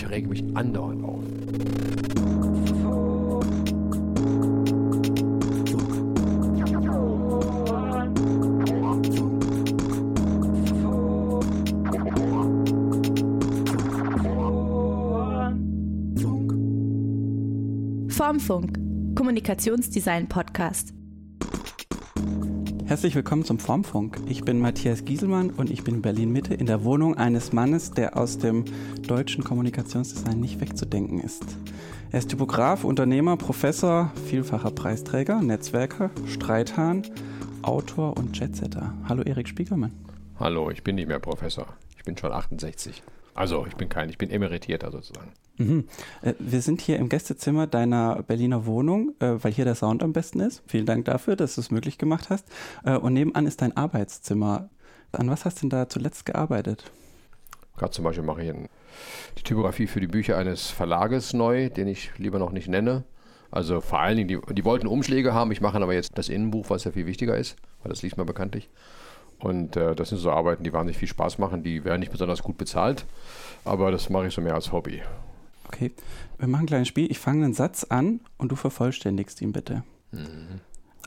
Ich rege mich andauernd auf. Formfunk, Kommunikationsdesign Podcast. Herzlich willkommen zum Formfunk. Ich bin Matthias Gieselmann und ich bin in Berlin Mitte in der Wohnung eines Mannes, der aus dem deutschen Kommunikationsdesign nicht wegzudenken ist. Er ist Typograf, Unternehmer, Professor, vielfacher Preisträger, Netzwerker, Streithahn, Autor und Jetsetter. Hallo Erik Spiegelmann. Hallo, ich bin nicht mehr Professor. Ich bin schon 68. Also, ich bin kein, ich bin emeritierter sozusagen. Mhm. Äh, wir sind hier im Gästezimmer deiner Berliner Wohnung, äh, weil hier der Sound am besten ist. Vielen Dank dafür, dass du es möglich gemacht hast. Äh, und nebenan ist dein Arbeitszimmer. An was hast du denn da zuletzt gearbeitet? Gerade zum Beispiel mache ich die Typografie für die Bücher eines Verlages neu, den ich lieber noch nicht nenne. Also vor allen Dingen, die, die wollten Umschläge haben, ich mache aber jetzt das Innenbuch, was ja viel wichtiger ist, weil das liest man bekanntlich. Und äh, das sind so Arbeiten, die wahnsinnig viel Spaß machen, die werden nicht besonders gut bezahlt, aber das mache ich so mehr als Hobby. Okay, wir machen ein kleines Spiel. Ich fange einen Satz an und du vervollständigst ihn bitte. Mhm.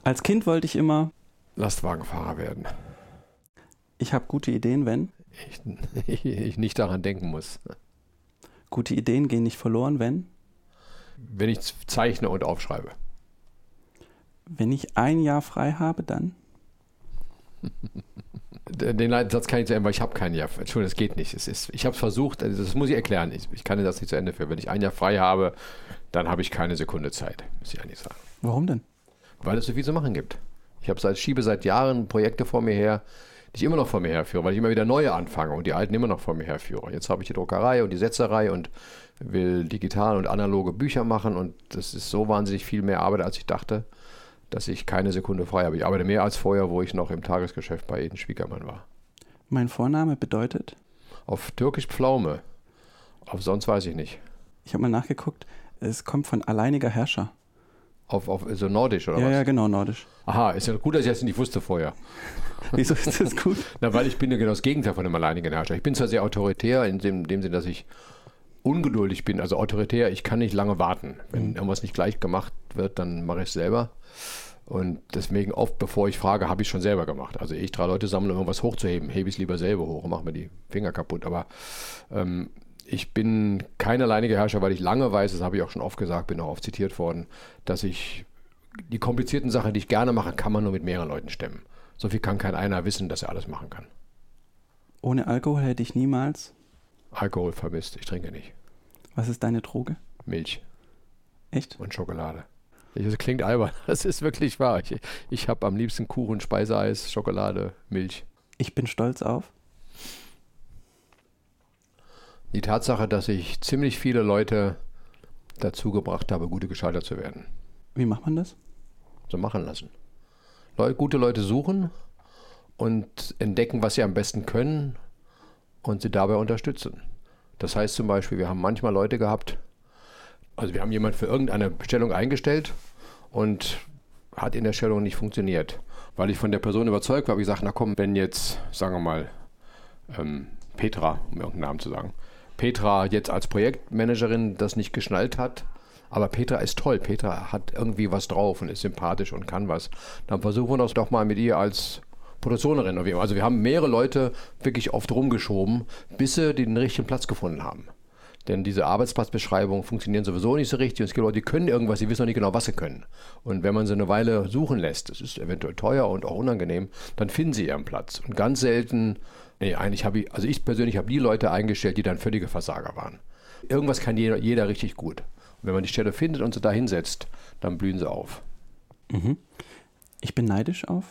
Als Kind wollte ich immer Lastwagenfahrer werden. Ich habe gute Ideen, wenn ich, ich, nicht daran denken muss. Gute Ideen gehen nicht verloren, wenn wenn ich zeichne und aufschreibe. Wenn ich ein Jahr frei habe, dann Den Satz kann ich zu Ende, weil ich habe kein Jahr. Entschuldigung, das geht nicht. Es ist, ich habe es versucht, also das muss ich erklären. Ich, ich kann das nicht zu Ende führen. Wenn ich ein Jahr frei habe, dann habe ich keine Sekunde Zeit, muss ich eigentlich sagen. Warum denn? Weil es so viel zu machen gibt. Ich habe seit, schiebe seit Jahren Projekte vor mir her, die ich immer noch vor mir herführe, weil ich immer wieder neue anfange und die alten immer noch vor mir herführe. Jetzt habe ich die Druckerei und die Setzerei und will digital und analoge Bücher machen und das ist so wahnsinnig viel mehr Arbeit, als ich dachte dass ich keine Sekunde frei habe. Ich arbeite mehr als vorher, wo ich noch im Tagesgeschäft bei Eden Schwiegermann war. Mein Vorname bedeutet? Auf Türkisch Pflaume. Auf sonst weiß ich nicht. Ich habe mal nachgeguckt, es kommt von alleiniger Herrscher. Auf, auf so nordisch oder ja, was? Ja, genau, nordisch. Aha, ist ja gut, dass ich das nicht wusste vorher. Wieso ist das gut? Na, weil ich bin ja genau das Gegenteil von einem alleinigen Herrscher. Ich bin zwar sehr autoritär in dem, dem Sinne, dass ich ungeduldig bin, also autoritär, ich kann nicht lange warten. Wenn mhm. irgendwas nicht gleich gemacht wird, dann mache ich es selber. Und deswegen oft, bevor ich frage, habe ich es schon selber gemacht. Also ich drei Leute sammeln, um irgendwas hochzuheben, hebe ich es lieber selber hoch und mache mir die Finger kaputt. Aber ähm, ich bin kein alleiniger Herrscher, weil ich lange weiß, das habe ich auch schon oft gesagt, bin auch oft zitiert worden, dass ich die komplizierten Sachen, die ich gerne mache, kann man nur mit mehreren Leuten stemmen. So viel kann kein einer wissen, dass er alles machen kann. Ohne Alkohol hätte ich niemals Alkohol vermisst. Ich trinke nicht. Was ist deine Droge? Milch. Echt? Und Schokolade. Das klingt albern, das ist wirklich wahr. Ich, ich habe am liebsten Kuchen, Speiseeis, Schokolade, Milch. Ich bin stolz auf. Die Tatsache, dass ich ziemlich viele Leute dazu gebracht habe, gute Gestalter zu werden. Wie macht man das? So machen lassen. Leute, gute Leute suchen und entdecken, was sie am besten können und sie dabei unterstützen. Das heißt zum Beispiel, wir haben manchmal Leute gehabt, also wir haben jemanden für irgendeine Stellung eingestellt und hat in der Stellung nicht funktioniert. Weil ich von der Person überzeugt war, habe ich gesagt, na komm, wenn jetzt, sagen wir mal, ähm, Petra, um irgendeinen Namen zu sagen, Petra jetzt als Projektmanagerin das nicht geschnallt hat, aber Petra ist toll, Petra hat irgendwie was drauf und ist sympathisch und kann was, dann versuchen wir das doch mal mit ihr als Produktionerin. Also wir haben mehrere Leute wirklich oft rumgeschoben, bis sie den richtigen Platz gefunden haben. Denn diese Arbeitsplatzbeschreibungen funktionieren sowieso nicht so richtig. Und es gibt Leute, die können irgendwas, die wissen noch nicht genau, was sie können. Und wenn man sie eine Weile suchen lässt, das ist eventuell teuer und auch unangenehm, dann finden sie ihren Platz. Und ganz selten, nee, eigentlich habe ich, also ich persönlich habe die Leute eingestellt, die dann völlige Versager waren. Irgendwas kann jeder, jeder richtig gut. Und wenn man die Stelle findet und sie da hinsetzt, dann blühen sie auf. Mhm. Ich bin neidisch auf?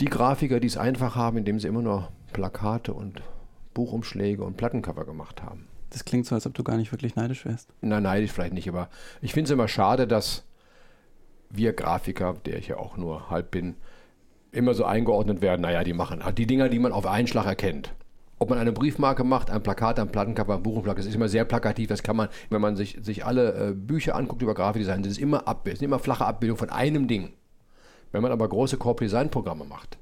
Die Grafiker, die es einfach haben, indem sie immer nur Plakate und Buchumschläge und Plattencover gemacht haben. Das klingt so, als ob du gar nicht wirklich neidisch wärst. Nein, neidisch vielleicht nicht, aber ich finde es immer schade, dass wir Grafiker, der ich ja auch nur halb bin, immer so eingeordnet werden, naja, die machen die Dinger, die man auf einen Schlag erkennt. Ob man eine Briefmarke macht, ein Plakat, ein Plattencover, ein Buchumschlag, das ist immer sehr plakativ. Das kann man, wenn man sich, sich alle äh, Bücher anguckt über Grafikdesign, sind es immer Abbild, sind immer flache Abbildungen von einem Ding. Wenn man aber große Corporate Design Programme macht,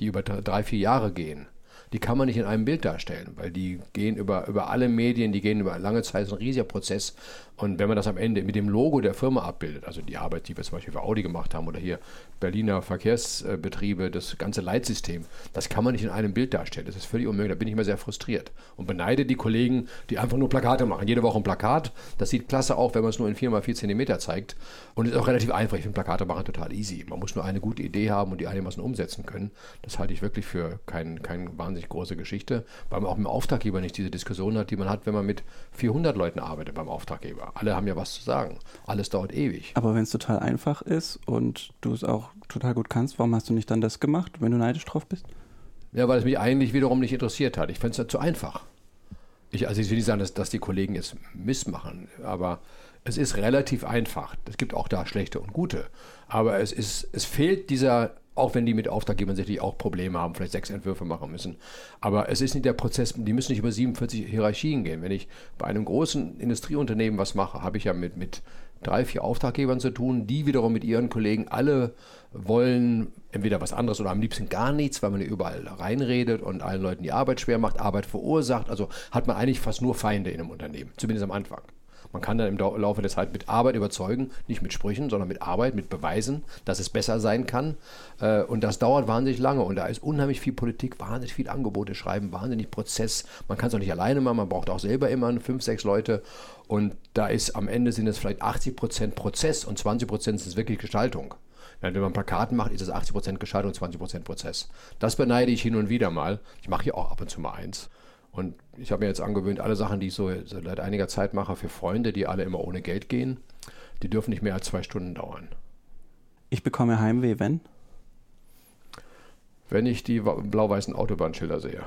die über drei, vier Jahre gehen, Die kann man nicht in einem Bild darstellen, weil die gehen über, über alle Medien, die gehen über lange Zeit, ein riesiger Prozess. Und wenn man das am Ende mit dem Logo der Firma abbildet, also die Arbeit, die wir zum Beispiel für Audi gemacht haben oder hier Berliner Verkehrsbetriebe, das ganze Leitsystem, das kann man nicht in einem Bild darstellen. Das ist völlig unmöglich. Da bin ich immer sehr frustriert und beneide die Kollegen, die einfach nur Plakate machen. Jede Woche ein Plakat. Das sieht klasse aus, wenn man es nur in 4x4 cm zeigt. Und ist auch relativ einfach. Ich finde Plakate machen total easy. Man muss nur eine gute Idee haben und die einigermaßen umsetzen können. Das halte ich wirklich für keine kein wahnsinnig große Geschichte, weil man auch mit dem Auftraggeber nicht diese Diskussion hat, die man hat, wenn man mit 400 Leuten arbeitet beim Auftraggeber. Alle haben ja was zu sagen. Alles dauert ewig. Aber wenn es total einfach ist und du es auch total gut kannst, warum hast du nicht dann das gemacht, wenn du neidisch drauf bist? Ja, weil es mich eigentlich wiederum nicht interessiert hat. Ich fand es ja zu einfach. Ich, also ich will nicht sagen, dass, dass die Kollegen jetzt Mist machen, aber es ist relativ einfach. Es gibt auch da schlechte und gute. Aber es, ist, es fehlt dieser auch wenn die mit Auftraggebern sicherlich auch Probleme haben, vielleicht sechs Entwürfe machen müssen. Aber es ist nicht der Prozess, die müssen nicht über 47 Hierarchien gehen. Wenn ich bei einem großen Industrieunternehmen was mache, habe ich ja mit, mit drei, vier Auftraggebern zu tun, die wiederum mit ihren Kollegen alle wollen entweder was anderes oder am liebsten gar nichts, weil man ja überall reinredet und allen Leuten die Arbeit schwer macht, Arbeit verursacht. Also hat man eigentlich fast nur Feinde in einem Unternehmen, zumindest am Anfang. Man kann dann im Laufe der Zeit mit Arbeit überzeugen, nicht mit Sprüchen, sondern mit Arbeit, mit Beweisen, dass es besser sein kann. Äh, und das dauert wahnsinnig lange und da ist unheimlich viel Politik, wahnsinnig viel Angebote schreiben, wahnsinnig Prozess. Man kann es auch nicht alleine machen, man braucht auch selber immer fünf, sechs Leute. Und da ist am Ende sind es vielleicht 80 Prozent Prozess und 20 Prozent ist wirklich Gestaltung. Wenn man Plakaten macht, ist es 80 Prozent Gestaltung und 20% Prozess. Das beneide ich hin und wieder mal. Ich mache hier auch ab und zu mal eins. Und ich habe mir jetzt angewöhnt, alle Sachen, die ich so seit einiger Zeit mache für Freunde, die alle immer ohne Geld gehen, die dürfen nicht mehr als zwei Stunden dauern. Ich bekomme Heimweh, wenn? Wenn ich die blau-weißen Autobahnschilder sehe.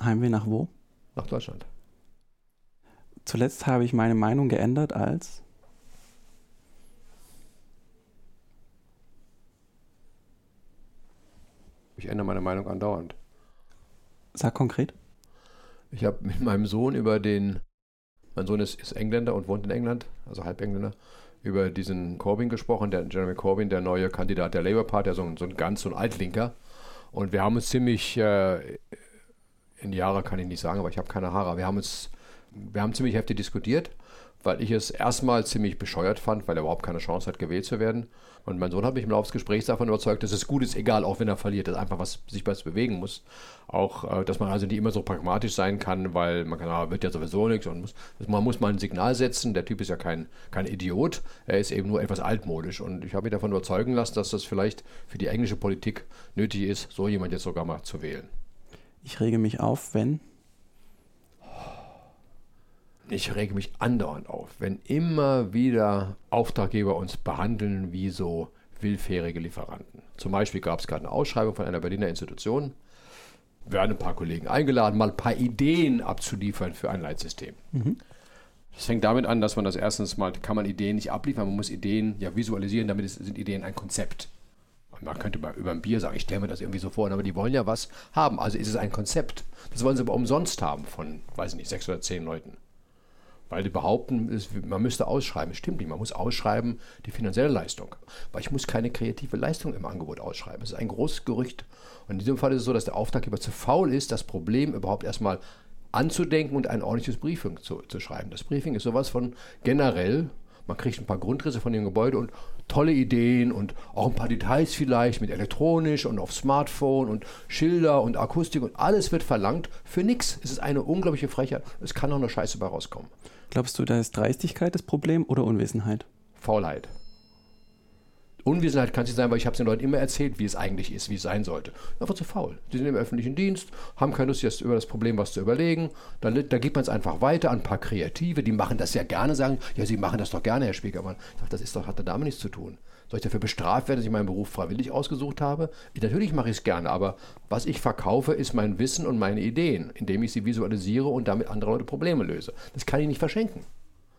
Heimweh nach wo? Nach Deutschland. Zuletzt habe ich meine Meinung geändert als Ich ändere meine Meinung andauernd. Sag konkret. Ich habe mit meinem Sohn über den, mein Sohn ist, ist, Engländer und wohnt in England, also Halbengländer, über diesen Corbyn gesprochen, der Jeremy Corbyn, der neue Kandidat der Labour Party, so ein, so ein ganz so ein Altlinker. Und wir haben uns ziemlich, äh, in Jahre kann ich nicht sagen, aber ich habe keine Haare, wir haben uns, wir haben ziemlich heftig diskutiert weil ich es erstmal ziemlich bescheuert fand, weil er überhaupt keine Chance hat, gewählt zu werden. Und mein Sohn hat mich im Laufe des Gesprächs davon überzeugt, dass es gut ist, egal, auch wenn er verliert, dass einfach was, sich was bewegen muss. Auch, äh, dass man also nicht immer so pragmatisch sein kann, weil man kann, ah, wird ja sowieso nichts und muss, man muss mal ein Signal setzen. Der Typ ist ja kein, kein Idiot, er ist eben nur etwas altmodisch. Und ich habe mich davon überzeugen lassen, dass das vielleicht für die englische Politik nötig ist, so jemand jetzt sogar mal zu wählen. Ich rege mich auf, wenn ich rege mich andauernd auf, wenn immer wieder Auftraggeber uns behandeln wie so willfährige Lieferanten. Zum Beispiel gab es gerade eine Ausschreibung von einer Berliner Institution. Wir werden ein paar Kollegen eingeladen, mal ein paar Ideen abzuliefern für ein Leitsystem. Mhm. Das fängt damit an, dass man das erstens mal, kann man Ideen nicht abliefern, man muss Ideen ja visualisieren, damit ist, sind Ideen ein Konzept. Und man könnte mal über ein Bier sagen, ich stelle mir das irgendwie so vor, aber die wollen ja was haben, also ist es ein Konzept. Das wollen sie aber umsonst haben von, weiß ich nicht, sechs oder zehn Leuten. Weil die behaupten, man müsste ausschreiben. Stimmt nicht, man muss ausschreiben die finanzielle Leistung. Weil ich muss keine kreative Leistung im Angebot ausschreiben. Das ist ein großes Gerücht. Und in diesem Fall ist es so, dass der Auftraggeber zu faul ist, das Problem überhaupt erstmal anzudenken und ein ordentliches Briefing zu, zu schreiben. Das Briefing ist sowas von generell, man kriegt ein paar Grundrisse von dem Gebäude und tolle Ideen und auch ein paar Details vielleicht mit elektronisch und auf Smartphone und Schilder und Akustik und alles wird verlangt für nichts. Es ist eine unglaubliche Frechheit. Es kann auch nur Scheiße bei rauskommen. Glaubst du, da ist Dreistigkeit das Problem oder Unwissenheit? Faulheit. Unwissenheit kann es nicht sein, weil ich habe es den Leuten immer erzählt, wie es eigentlich ist, wie es sein sollte. Einfach zu faul. Die sind im öffentlichen Dienst, haben keine Lust, jetzt über das Problem was zu überlegen. Da, da gibt man es einfach weiter an ein paar Kreative, die machen das ja gerne, sagen, ja, Sie machen das doch gerne, Herr Spiekermann. Ich sage, das ist doch, hat damit nichts zu tun. Soll ich dafür bestraft werden, dass ich meinen Beruf freiwillig ausgesucht habe? Ich, natürlich mache ich es gerne, aber was ich verkaufe, ist mein Wissen und meine Ideen, indem ich sie visualisiere und damit andere Leute Probleme löse. Das kann ich nicht verschenken.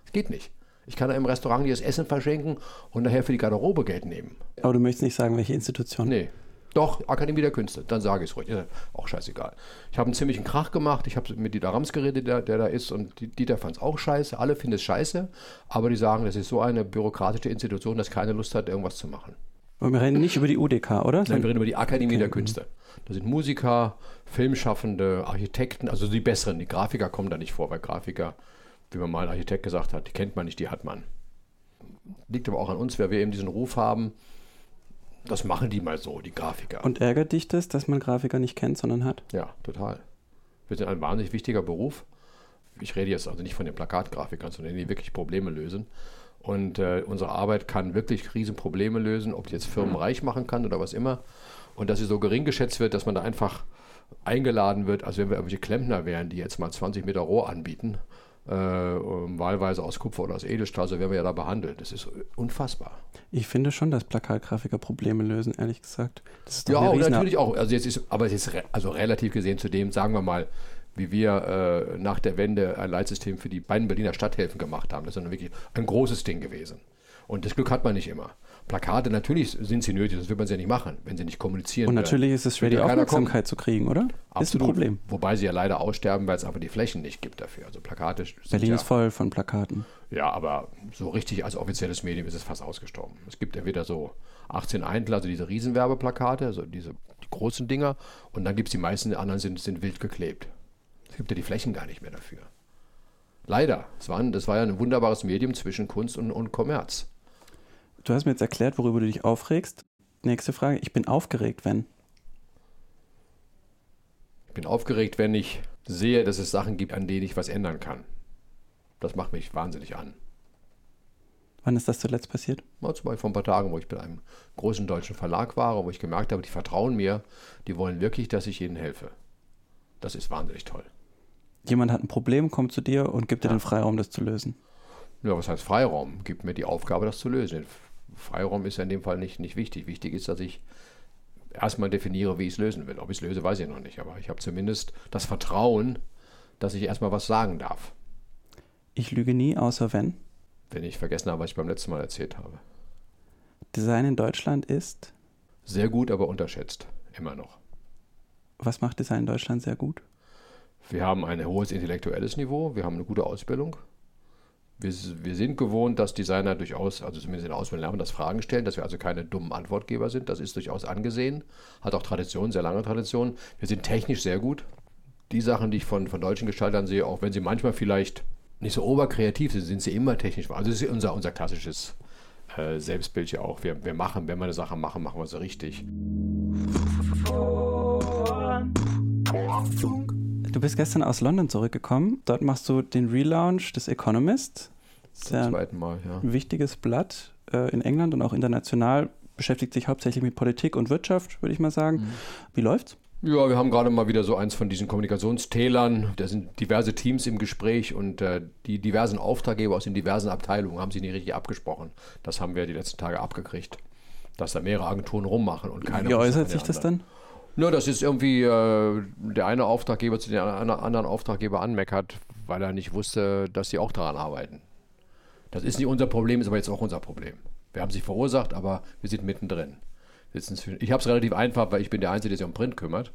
Das geht nicht. Ich kann im Restaurant das Essen verschenken und nachher für die Garderobe Geld nehmen. Aber du möchtest nicht sagen, welche Institution? Nee. Doch, Akademie der Künste, dann sage ich es ruhig. Auch scheißegal. Ich habe einen ziemlichen Krach gemacht. Ich habe mit Dieter Rams geredet, der, der da ist, und Dieter fand es auch scheiße. Alle finden es scheiße, aber die sagen, das ist so eine bürokratische Institution, dass keine Lust hat, irgendwas zu machen. Und wir reden nicht über die UDK, oder? Nein, wir reden über die Akademie okay. der Künste. Da sind Musiker, Filmschaffende, Architekten, also die besseren. Die Grafiker kommen da nicht vor, weil Grafiker, wie man mal ein Architekt gesagt hat, die kennt man nicht, die hat man. Liegt aber auch an uns, weil wir eben diesen Ruf haben, das machen die mal so, die Grafiker. Und ärgert dich das, dass man Grafiker nicht kennt, sondern hat? Ja, total. Wir sind ein wahnsinnig wichtiger Beruf. Ich rede jetzt also nicht von den Plakatgrafikern, sondern die wirklich Probleme lösen. Und äh, unsere Arbeit kann wirklich Riesenprobleme lösen, ob die jetzt Firmen reich machen kann oder was immer. Und dass sie so gering geschätzt wird, dass man da einfach eingeladen wird, als wenn wir irgendwelche Klempner wären, die jetzt mal 20 Meter Rohr anbieten, äh, wahlweise aus Kupfer oder aus Edelstahl, so werden wir ja da behandelt. Das ist unfassbar. Ich finde schon, dass Plakatgrafiker Probleme lösen, ehrlich gesagt. ja, und natürlich auch. Also jetzt ist, aber es ist re also relativ gesehen zu dem, sagen wir mal, wie wir äh, nach der Wende ein Leitsystem für die beiden Berliner Stadthälften gemacht haben. Das ist dann wirklich ein großes Ding gewesen. Und das Glück hat man nicht immer. Plakate, natürlich sind sie nötig, das wird man sie ja nicht machen, wenn sie nicht kommunizieren. Und natürlich ist es schwer, die Aufmerksamkeit zu kriegen, oder? Absolut. Ist ein Problem. Wobei sie ja leider aussterben, weil es aber die Flächen nicht gibt dafür. Also Plakate Berlin ja, ist voll von Plakaten. Ja, aber so richtig als offizielles Medium ist es fast ausgestorben. Es gibt entweder so 18 Eintel, also diese Riesenwerbeplakate, also diese die großen Dinger, und dann gibt es die meisten, die anderen sind, sind wild geklebt. Es gibt ja die Flächen gar nicht mehr dafür. Leider. Das war, das war ja ein wunderbares Medium zwischen Kunst und, und Kommerz. Du hast mir jetzt erklärt, worüber du dich aufregst. Nächste Frage. Ich bin aufgeregt, wenn. Ich bin aufgeregt, wenn ich sehe, dass es Sachen gibt, an denen ich was ändern kann. Das macht mich wahnsinnig an. Wann ist das zuletzt passiert? Mal zum Beispiel vor ein paar Tagen, wo ich bei einem großen deutschen Verlag war, wo ich gemerkt habe, die vertrauen mir, die wollen wirklich, dass ich ihnen helfe. Das ist wahnsinnig toll. Jemand hat ein Problem, kommt zu dir und gibt ja. dir den Freiraum, das zu lösen. Ja, was heißt Freiraum? Gibt mir die Aufgabe, das zu lösen. Freiraum ist ja in dem Fall nicht, nicht wichtig. Wichtig ist, dass ich erstmal definiere, wie ich es lösen will. Ob ich es löse, weiß ich noch nicht. Aber ich habe zumindest das Vertrauen, dass ich erstmal was sagen darf. Ich lüge nie, außer wenn? Wenn ich vergessen habe, was ich beim letzten Mal erzählt habe. Design in Deutschland ist? Sehr gut, aber unterschätzt. Immer noch. Was macht Design in Deutschland sehr gut? Wir haben ein hohes intellektuelles Niveau, wir haben eine gute Ausbildung, wir, wir, sind gewohnt, dass Designer durchaus, also zumindest in Ausbildung dass Fragen stellen, dass wir also keine dummen Antwortgeber sind. Das ist durchaus angesehen, hat auch Tradition, sehr lange Tradition. Wir sind technisch sehr gut. Die Sachen, die ich von, von deutschen Gestaltern sehe, auch wenn sie manchmal vielleicht nicht so oberkreativ sind, sind sie immer technisch. Also das ist unser, unser klassisches äh, Selbstbild ja auch. Wir, wir machen, wenn wir eine Sache machen, machen wir sie richtig. Du bist gestern aus London zurückgekommen. Dort machst du den Relaunch des Economist. Zum zweiten Mal, ja. Ein wichtiges Blatt äh, in England und auch international. Beschäftigt sich hauptsächlich mit Politik und Wirtschaft, würde ich mal sagen. Mhm. Wie läuft's? Ja, wir haben gerade mal wieder so eins von diesen Kommunikationstälern. Da sind diverse Teams im Gespräch und äh, die diversen Auftraggeber aus den diversen Abteilungen haben sich nicht richtig abgesprochen. Das haben wir die letzten Tage abgekriegt, dass da mehrere Agenturen rummachen und keine. Wie äußert sich das dann? Nur, dass jetzt irgendwie äh, der eine Auftraggeber zu dem anderen Auftraggeber anmeckert, weil er nicht wusste, dass sie auch daran arbeiten. Das ist nicht unser Problem, ist aber jetzt auch unser Problem. Wir haben sie verursacht, aber wir sind mittendrin. Ich habe es relativ einfach, weil ich bin der Einzige, der sich um Print kümmert.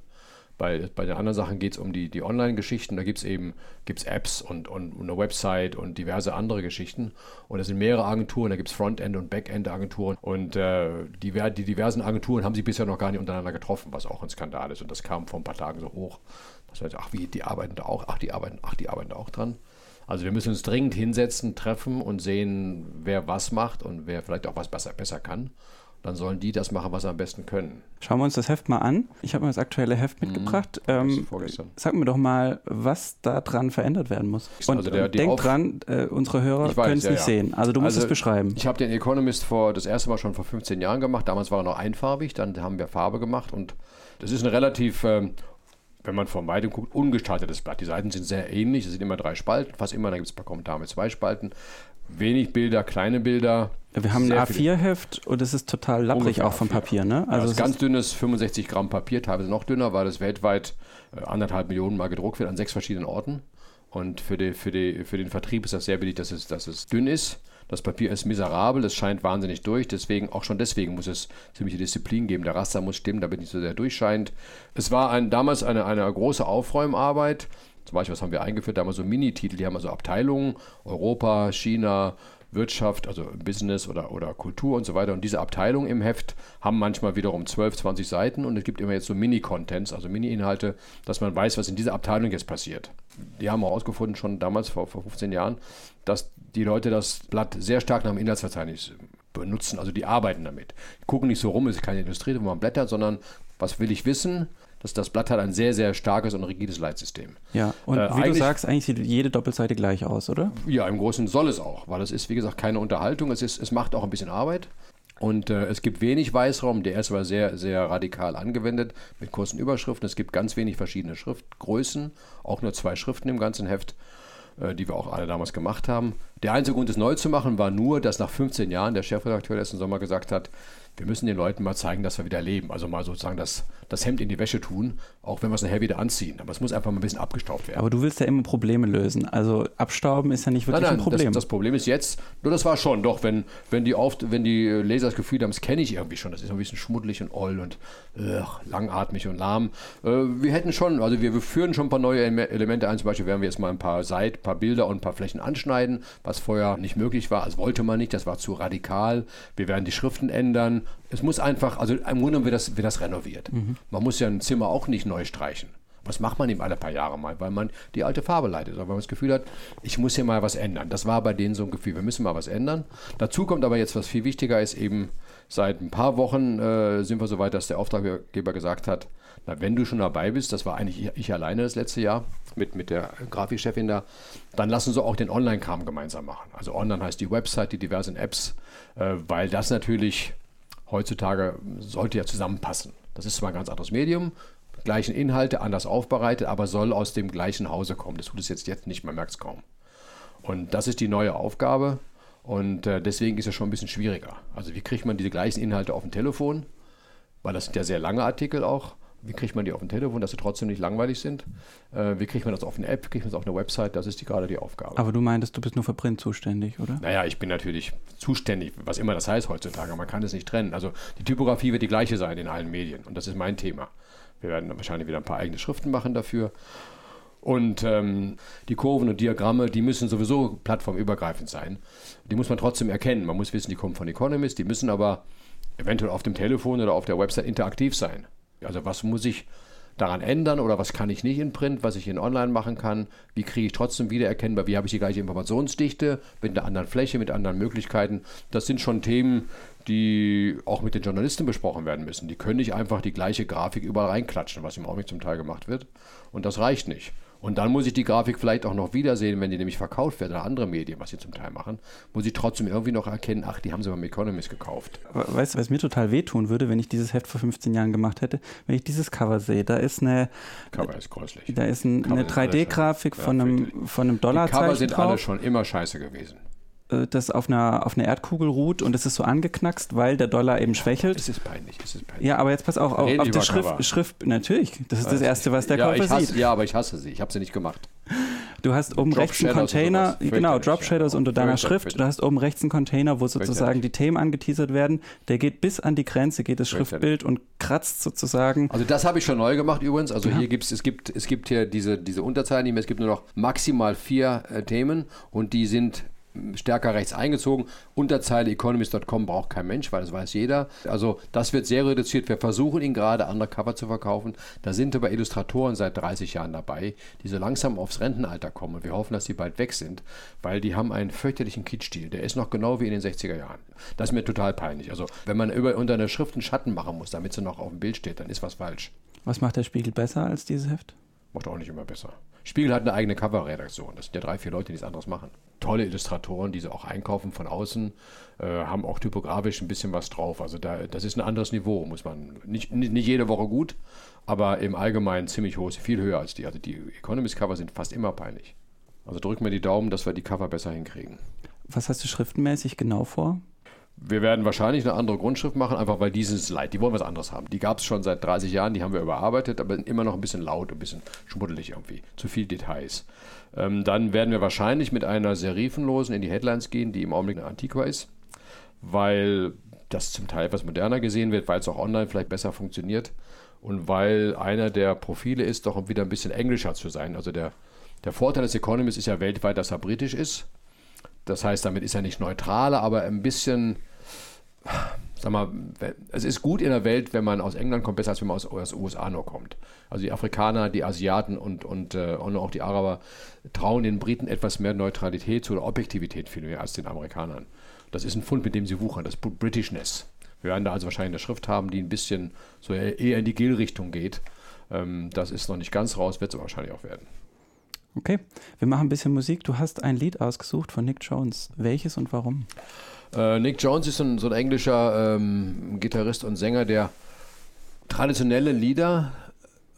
Bei, bei den anderen Sachen geht es um die, die Online-Geschichten. Da gibt es eben gibt's Apps und, und, und, eine Website und diverse andere Geschichten. Und es sind mehrere Agenturen. Da gibt es Frontend- und Backend-Agenturen. Und äh, die, die diversen Agenturen haben sich bisher noch gar nicht untereinander getroffen, was auch ein Skandal ist. Und das kam vor ein paar Tagen so hoch. Das heißt, ach, wie, die arbeiten da auch? Ach, die arbeiten, ach, die arbeiten da auch dran. Also wir müssen uns dringend hinsetzen, treffen und sehen, wer was macht und wer vielleicht auch was besser, besser kann dann sollen die das machen, was sie am besten können. Schauen wir uns das Heft mal an. Ich habe mir das aktuelle Heft mhm. mitgebracht. Ähm, sag mir doch mal, was da dran verändert werden muss. Und also der, denk dran, äh, unsere Hörer können es ja, nicht ja. sehen. Also du musst also, es beschreiben. Ich habe den Economist vor das erste Mal schon vor 15 Jahren gemacht. Damals war er noch einfarbig, dann haben wir Farbe gemacht und das ist ein relativ ähm, wenn man von weitem guckt, ungestaltetes Blatt. Die Seiten sind sehr ähnlich, es sind immer drei Spalten, fast immer, dann gibt es ein paar Kommentare mit zwei Spalten. Wenig Bilder, kleine Bilder. Wir haben ein A4-Heft und es ist total lapprig auch vom Papier, ne? Also ja, ist ganz dünnes 65 Gramm Papier, teilweise noch dünner, weil es weltweit äh, anderthalb Millionen Mal gedruckt wird an sechs verschiedenen Orten. Und für, die, für, die, für den Vertrieb ist das sehr billig, dass es, dass es dünn ist. Das Papier ist miserabel, es scheint wahnsinnig durch, deswegen, auch schon deswegen muss es ziemliche Disziplin geben. Der Raster muss stimmen, damit nicht so sehr durchscheint. Es war ein, damals eine, eine große Aufräumarbeit. Zum Beispiel, was haben wir eingeführt? Da haben wir so Mini-Titel, die haben also Abteilungen, Europa, China, Wirtschaft, also Business oder, oder Kultur und so weiter. Und diese Abteilungen im Heft haben manchmal wiederum 12, 20 Seiten und es gibt immer jetzt so Mini-Contents, also Mini-Inhalte, dass man weiß, was in dieser Abteilung jetzt passiert. Die haben herausgefunden, schon damals vor, vor 15 Jahren, dass die Leute das Blatt sehr stark nach dem Inhaltsverzeichnis benutzen, also die arbeiten damit. Die gucken nicht so rum, es ist keine Industrie, wo man blättert, sondern was will ich wissen? Das, das Blatt hat ein sehr, sehr starkes und rigides Leitsystem. Ja, und äh, wie du sagst, eigentlich sieht jede Doppelseite gleich aus, oder? Ja, im Großen soll es auch, weil es ist, wie gesagt, keine Unterhaltung. Es, ist, es macht auch ein bisschen Arbeit. Und äh, es gibt wenig Weißraum, der ist aber sehr, sehr radikal angewendet mit kurzen Überschriften. Es gibt ganz wenig verschiedene Schriftgrößen, auch nur zwei Schriften im ganzen Heft, äh, die wir auch alle damals gemacht haben. Der einzige Grund, es neu zu machen, war nur, dass nach 15 Jahren der Chefredakteur letzten Sommer gesagt hat, wir müssen den Leuten mal zeigen, dass wir wieder leben. Also mal sozusagen das, das Hemd in die Wäsche tun, auch wenn wir es nachher wieder anziehen. Aber es muss einfach mal ein bisschen abgestaubt werden. Aber du willst ja immer Probleme lösen. Also abstauben ist ja nicht wirklich nein, nein, ein Problem. Das, das, Problem ist jetzt, nur das war schon, doch, wenn, wenn, die, oft, wenn die Leser das Gefühl haben, das kenne ich irgendwie schon, das ist ein bisschen schmuddelig und oll und ugh, langatmig und lahm. Äh, wir hätten schon, also wir, wir, führen schon ein paar neue Elemente ein. Zum Beispiel werden wir jetzt mal ein paar Seiten, ein paar Bilder und ein paar Flächen anschneiden, was vorher nicht möglich war. Das wollte man nicht, das war zu radikal. Wir werden die Schriften ändern es muss einfach, also im Grunde wird das, wird das renoviert. Mhm. Man muss ja ein Zimmer auch nicht neu streichen. Was macht man ihm alle paar Jahre mal, weil man die alte Farbe leitet, weil man das Gefühl hat, ich muss hier mal was ändern. Das war bei denen so ein Gefühl, wir müssen mal was ändern. Dazu kommt aber jetzt, was viel wichtiger ist, eben seit ein paar Wochen äh, sind wir so weit, dass der Auftraggeber gesagt hat, na, wenn du schon dabei bist, das war eigentlich ich, ich alleine das letzte Jahr mit, mit der Grafikchefin da, dann lassen Sie auch den Online-Kram gemeinsam machen. Also online heißt die Website, die diversen Apps, äh, weil das natürlich heutzutage sollte ja zusammenpassen. Das ist zwar ein ganz anderes Medium, gleichen Inhalte, anders aufbereitet, aber soll aus dem gleichen Hause kommen. Das tut es jetzt, jetzt nicht, man merkt es kaum. Und das ist die neue Aufgabe und äh, deswegen ist es schon ein bisschen schwieriger. Also wie kriegt man diese gleichen Inhalte auf dem Telefon, weil das sind ja sehr lange Artikel auch wie kriegt man die auf dem Telefon, dass sie trotzdem nicht langweilig sind? Äh, wie kriegt man das auf eine App? Wie kriegt man das auf eine Website? Das ist die, gerade die Aufgabe. Aber du meintest, du bist nur für Print zuständig, oder? Naja, ich bin natürlich zuständig, was immer das heißt heutzutage. Man kann es nicht trennen. Also die Typografie wird die gleiche sein in allen Medien. Und das ist mein Thema. Wir werden wahrscheinlich wieder ein paar eigene Schriften machen dafür. Und ähm, die Kurven und Diagramme, die müssen sowieso plattformübergreifend sein. Die muss man trotzdem erkennen. Man muss wissen, die kommen von Economist, die müssen aber eventuell auf dem Telefon oder auf der Website interaktiv sein. Also was muss ich daran ändern oder was kann ich nicht in Print, was ich in Online machen kann? Wie kriege ich trotzdem wieder erkennbar, wie habe ich die gleiche Informationsdichte mit einer anderen Fläche, mit anderen Möglichkeiten? Das sind schon Themen, die auch mit den Journalisten besprochen werden müssen. Die können nicht einfach die gleiche Grafik überall reinklatschen, was im Augenblick zum Teil gemacht wird. Und das reicht nicht. Und dann muss ich die Grafik vielleicht auch noch wiedersehen, wenn die nämlich verkauft wird oder andere Medien, was sie zum Teil machen, muss ich trotzdem irgendwie noch erkennen, ach, die haben sie beim Economist gekauft. Weißt du, was mir total wehtun würde, wenn ich dieses Heft vor 15 Jahren gemacht hätte? Wenn ich dieses Cover sehe, da ist eine. Cover ist gräuslich. Da ist ein, eine 3D-Grafik von, einem, von einem Dollarzeichen. Die Cover sind drauf. alle schon immer scheiße gewesen. Äh, das auf einer, auf einer Erdkugel ruht und es ist so angeknackst, weil der Dollar eben schwächelt. Es ist peinlich, es ist peinlich. Ja, aber jetzt pass auch auf, auf die Schrift, Schrift, natürlich, das ist das Erste, was der ja, Käufer hasse, sieht. Ja, aber ich hasse sie, ich habe sie nicht gemacht. Du hast oben rechts einen Container, genau, Drop Shadows ja, unter deiner Schrift. Du hast oben rechts einen Container, wo sozusagen die Themen angeteasert werden. Der geht bis an die Grenze, geht das Schriftbild und kratzt sozusagen. Also das habe ich schon neu gemacht übrigens. Also ja. hier gibt's, es gibt es gibt hier diese, diese Unterzeilen. Es gibt nur noch maximal vier äh, Themen und die sind stärker rechts eingezogen. Unterzeile economist.com braucht kein Mensch, weil das weiß jeder. Also das wird sehr reduziert. Wir versuchen ihn gerade undercover zu verkaufen. Da sind aber Illustratoren seit 30 Jahren dabei, die so langsam aufs Rentenalter kommen. Und wir hoffen, dass die bald weg sind, weil die haben einen fürchterlichen Kitschstil. Der ist noch genau wie in den 60er Jahren. Das ist mir total peinlich. Also wenn man über, unter einer Schrift einen Schatten machen muss, damit sie noch auf dem Bild steht, dann ist was falsch. Was macht der Spiegel besser als dieses Heft? Macht auch nicht immer besser. Spiegel hat eine eigene Coverredaktion. Das sind ja drei, vier Leute, die nichts anderes machen. Tolle Illustratoren, die sie auch einkaufen von außen, äh, haben auch typografisch ein bisschen was drauf. Also da, das ist ein anderes Niveau, muss man. Nicht, nicht, jede Woche gut, aber im Allgemeinen ziemlich hoch, viel höher als die. Also die Economist-Cover sind fast immer peinlich. Also drück mir die Daumen, dass wir die Cover besser hinkriegen. Was hast du schriftenmäßig genau vor? Wir werden wahrscheinlich eine andere Grundschrift machen, einfach weil dieses Leid, die wollen was anderes haben. Die gab es schon seit 30 Jahren, die haben wir überarbeitet, aber immer noch ein bisschen laut, ein bisschen schmuddelig irgendwie. Zu viel Details. Ähm, dann werden wir wahrscheinlich mit einer serifenlosen in die Headlines gehen, die im Augenblick eine Antiqua ist, weil das zum Teil etwas moderner gesehen wird, weil es auch online vielleicht besser funktioniert und weil einer der Profile ist, doch wieder ein bisschen englischer zu sein. Also der, der Vorteil des Economist ist ja weltweit, dass er britisch ist Das heißt, damit ist er nicht neutraler, aber ein bisschen, sag mal, es ist gut in der Welt, wenn man aus England kommt, besser als wenn man aus, aus USA nur kommt. Also die Afrikaner, die Asiaten und, und, äh, und auch die Araber trauen den Briten etwas mehr Neutralität zu oder Objektivität viel mehr als den Amerikanern. Das ist ein Fund, mit dem sie wuchern, das Britishness. Wir werden da also wahrscheinlich eine Schrift haben, die ein bisschen so eher in die Gel-Richtung geht. Ähm, das ist noch nicht ganz raus, wird es wahrscheinlich auch werden. Okay, wir machen ein bisschen Musik. Du hast ein Lied ausgesucht von Nick Jones. Welches und warum? Äh, Nick Jones ist ein, so ein englischer ähm, Gitarrist und Sänger, der traditionelle Lieder,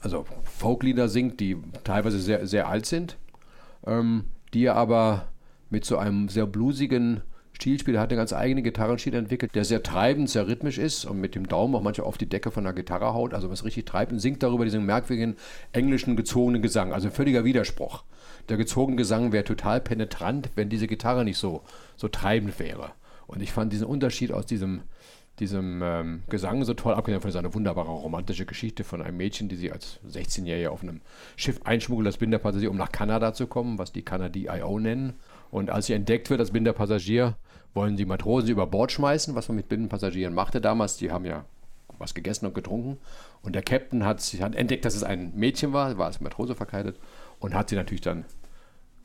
also Folklieder singt, die teilweise sehr, sehr alt sind, ähm, die er aber mit so einem sehr bluesigen Stilspieler hat eine ganz eigene Gitarrenstil entwickelt, der sehr treibend, sehr rhythmisch ist und mit dem Daumen auch manchmal auf die Decke von der Gitarre haut, also was richtig treibt und singt darüber diesen merkwürdigen englischen gezogenen Gesang, also völliger Widerspruch. Der gezogene Gesang wäre total penetrant, wenn diese Gitarre nicht so, so treibend wäre. Und ich fand diesen Unterschied aus diesem, diesem ähm, Gesang so toll, abgesehen von seiner wunderbare romantische Geschichte von einem Mädchen, die sie als 16-Jährige auf einem Schiff einschmuggelt, das Binderpassagier, um nach Kanada zu kommen, was die Kanadi.io nennen. Und als sie entdeckt wird als Binderpassagier, wollen die Matrosen sie über Bord schmeißen, was man mit Binnenpassagieren machte damals. Die haben ja was gegessen und getrunken. Und der Captain hat, hat entdeckt, dass es ein Mädchen war, war als Matrose verkleidet und hat sie natürlich dann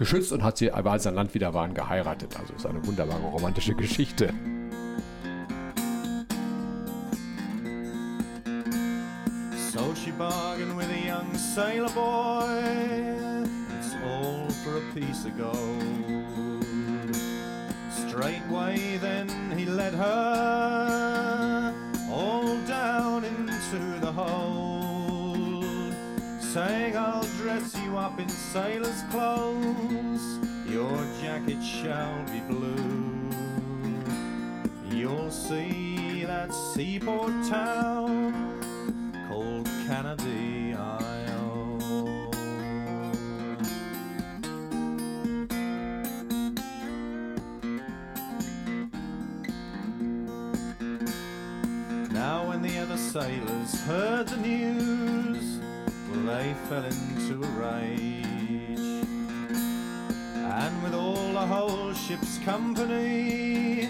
geschützt und hat sie, als sie an Land wieder waren, geheiratet. Also ist eine wunderbare romantische Geschichte. So she bargained with a young sailor boy. It's all for a piece of gold. straightway then he led her all down into the hold, saying, I'll dress you up in sailor's clothes, your jacket shall be blue. You'll see that seaport town called Canada. Now, when the other sailors heard the news, they fell into a rage. And with all the whole ship's company,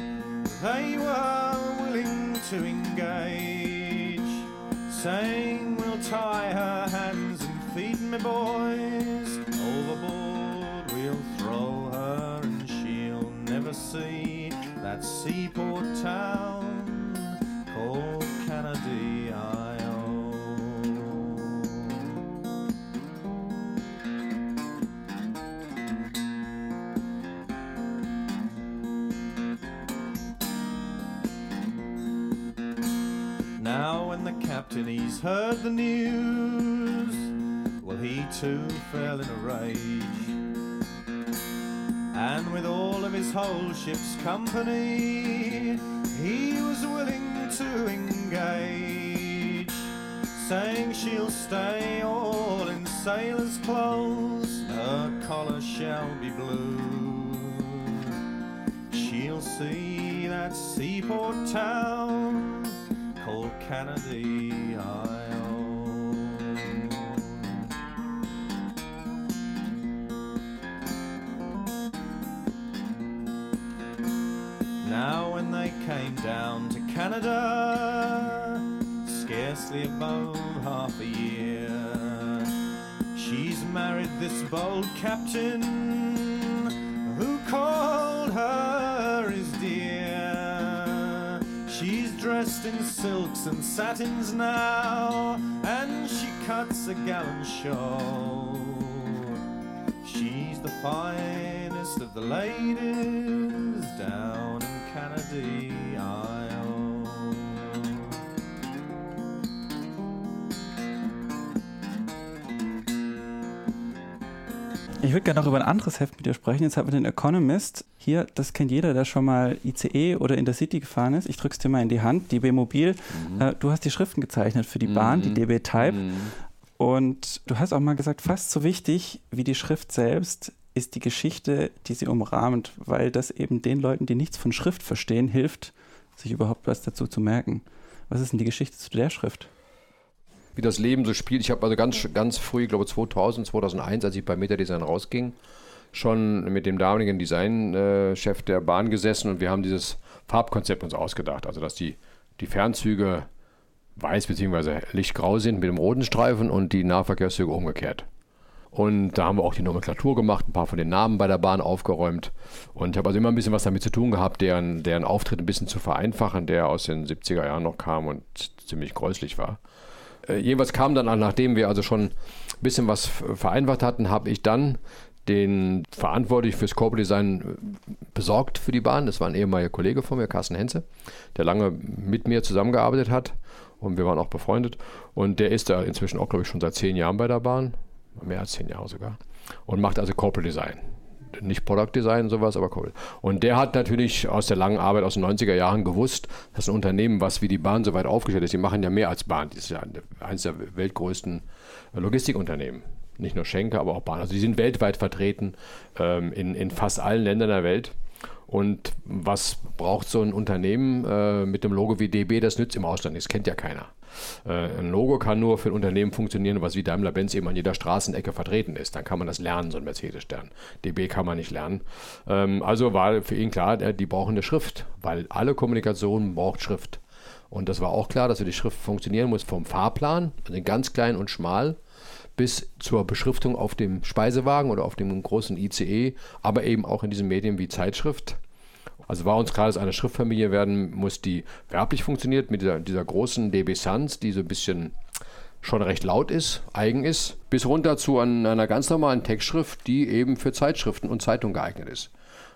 they were willing to engage, saying, We'll tie her hands and feed me boys, overboard we'll throw her, and she'll never see that seaport town captain, he's heard the news. Well, he too fell in a rage. And with all of his whole ship's company, he was willing to engage. Saying she'll stay all in sailor's clothes, her collar shall be blue. She'll see that seaport town Kennedy Now when they came down to Canada, scarcely above half a year, she's married this bold captain dressed in silks and satins now, and she cuts a gallant show. She's the finest of the ladies down in Canada Ich würde gerne noch über ein anderes Heft mit dir sprechen. Jetzt haben wir den Economist. Hier, das kennt jeder, der schon mal ICE oder Intercity gefahren ist. Ich drücke es dir mal in die Hand. DB Mobil. Mhm. Äh, du hast die Schriften gezeichnet für die Bahn, die mhm. DB Type. Mhm. Und du hast auch mal gesagt, fast so wichtig wie die Schrift selbst ist die Geschichte, die sie umrahmt, weil das eben den Leuten, die nichts von Schrift verstehen, hilft, sich überhaupt was dazu zu merken. Was ist denn die Geschichte zu der Schrift? Wie das Leben so spielt. Ich habe also ganz, ganz früh, ich glaube 2000, 2001, als ich bei Metadesign rausging, schon mit dem damaligen Designchef der Bahn gesessen und wir haben dieses Farbkonzept uns ausgedacht. Also, dass die, die Fernzüge weiß bzw. lichtgrau sind mit dem roten Streifen und die Nahverkehrszüge umgekehrt. Und da haben wir auch die Nomenklatur gemacht, ein paar von den Namen bei der Bahn aufgeräumt. Und ich habe also immer ein bisschen was damit zu tun gehabt, deren, deren Auftritt ein bisschen zu vereinfachen, der aus den 70er Jahren noch kam und ziemlich gräuslich war. Äh, jedenfalls kam dann, nachdem wir also schon ein bisschen was vereinfacht hatten, habe ich dann den verantwortlich fürs Corporate Design äh, besorgt für die Bahn. Das war ein ehemaliger Kollege von mir, Carsten Henze, der lange mit mir zusammengearbeitet hat und wir waren auch befreundet. Und der ist da inzwischen auch, glaube ich, schon seit zehn Jahren bei der Bahn, mehr als zehn Jahre sogar, und macht also Corporate Design. Nicht Product Design sowas, aber Corporate. Und der hat natürlich aus der langen Arbeit aus den 90er Jahren gewusst, dass ein Unternehmen, was wie die Bahn so weit aufgestellt ist, die machen ja mehr als Bahn. Das ist ja eines der weltgrößten Logistikunternehmen nicht nur Schenker, aber auch Bahn. Also die sind weltweit vertreten ähm, in, in fast allen Ländern der Welt. Und was braucht so ein Unternehmen äh, mit dem Logo wie DB? Das nützt im Ausland Das kennt ja keiner. Äh, ein Logo kann nur für ein Unternehmen funktionieren, was wie Daimler-Benz eben an jeder Straßenecke vertreten ist. Dann kann man das lernen, so ein Mercedes-Stern. DB kann man nicht lernen. Ähm, also war für ihn klar, die brauchen eine Schrift, weil alle Kommunikation braucht Schrift. Und das war auch klar, dass die Schrift funktionieren muss vom Fahrplan, also ganz klein und schmal, bis zur Beschriftung auf dem Speisewagen oder auf dem großen ICE, aber eben auch in diesen Medien wie Zeitschrift. Also war uns klar, dass eine Schriftfamilie werden muss, die werblich funktioniert, mit dieser, dieser großen DB Sans, die so ein bisschen schon recht laut ist, eigen ist, bis runter zu einer ganz normalen Textschrift, die eben für Zeitschriften und Zeitungen geeignet ist.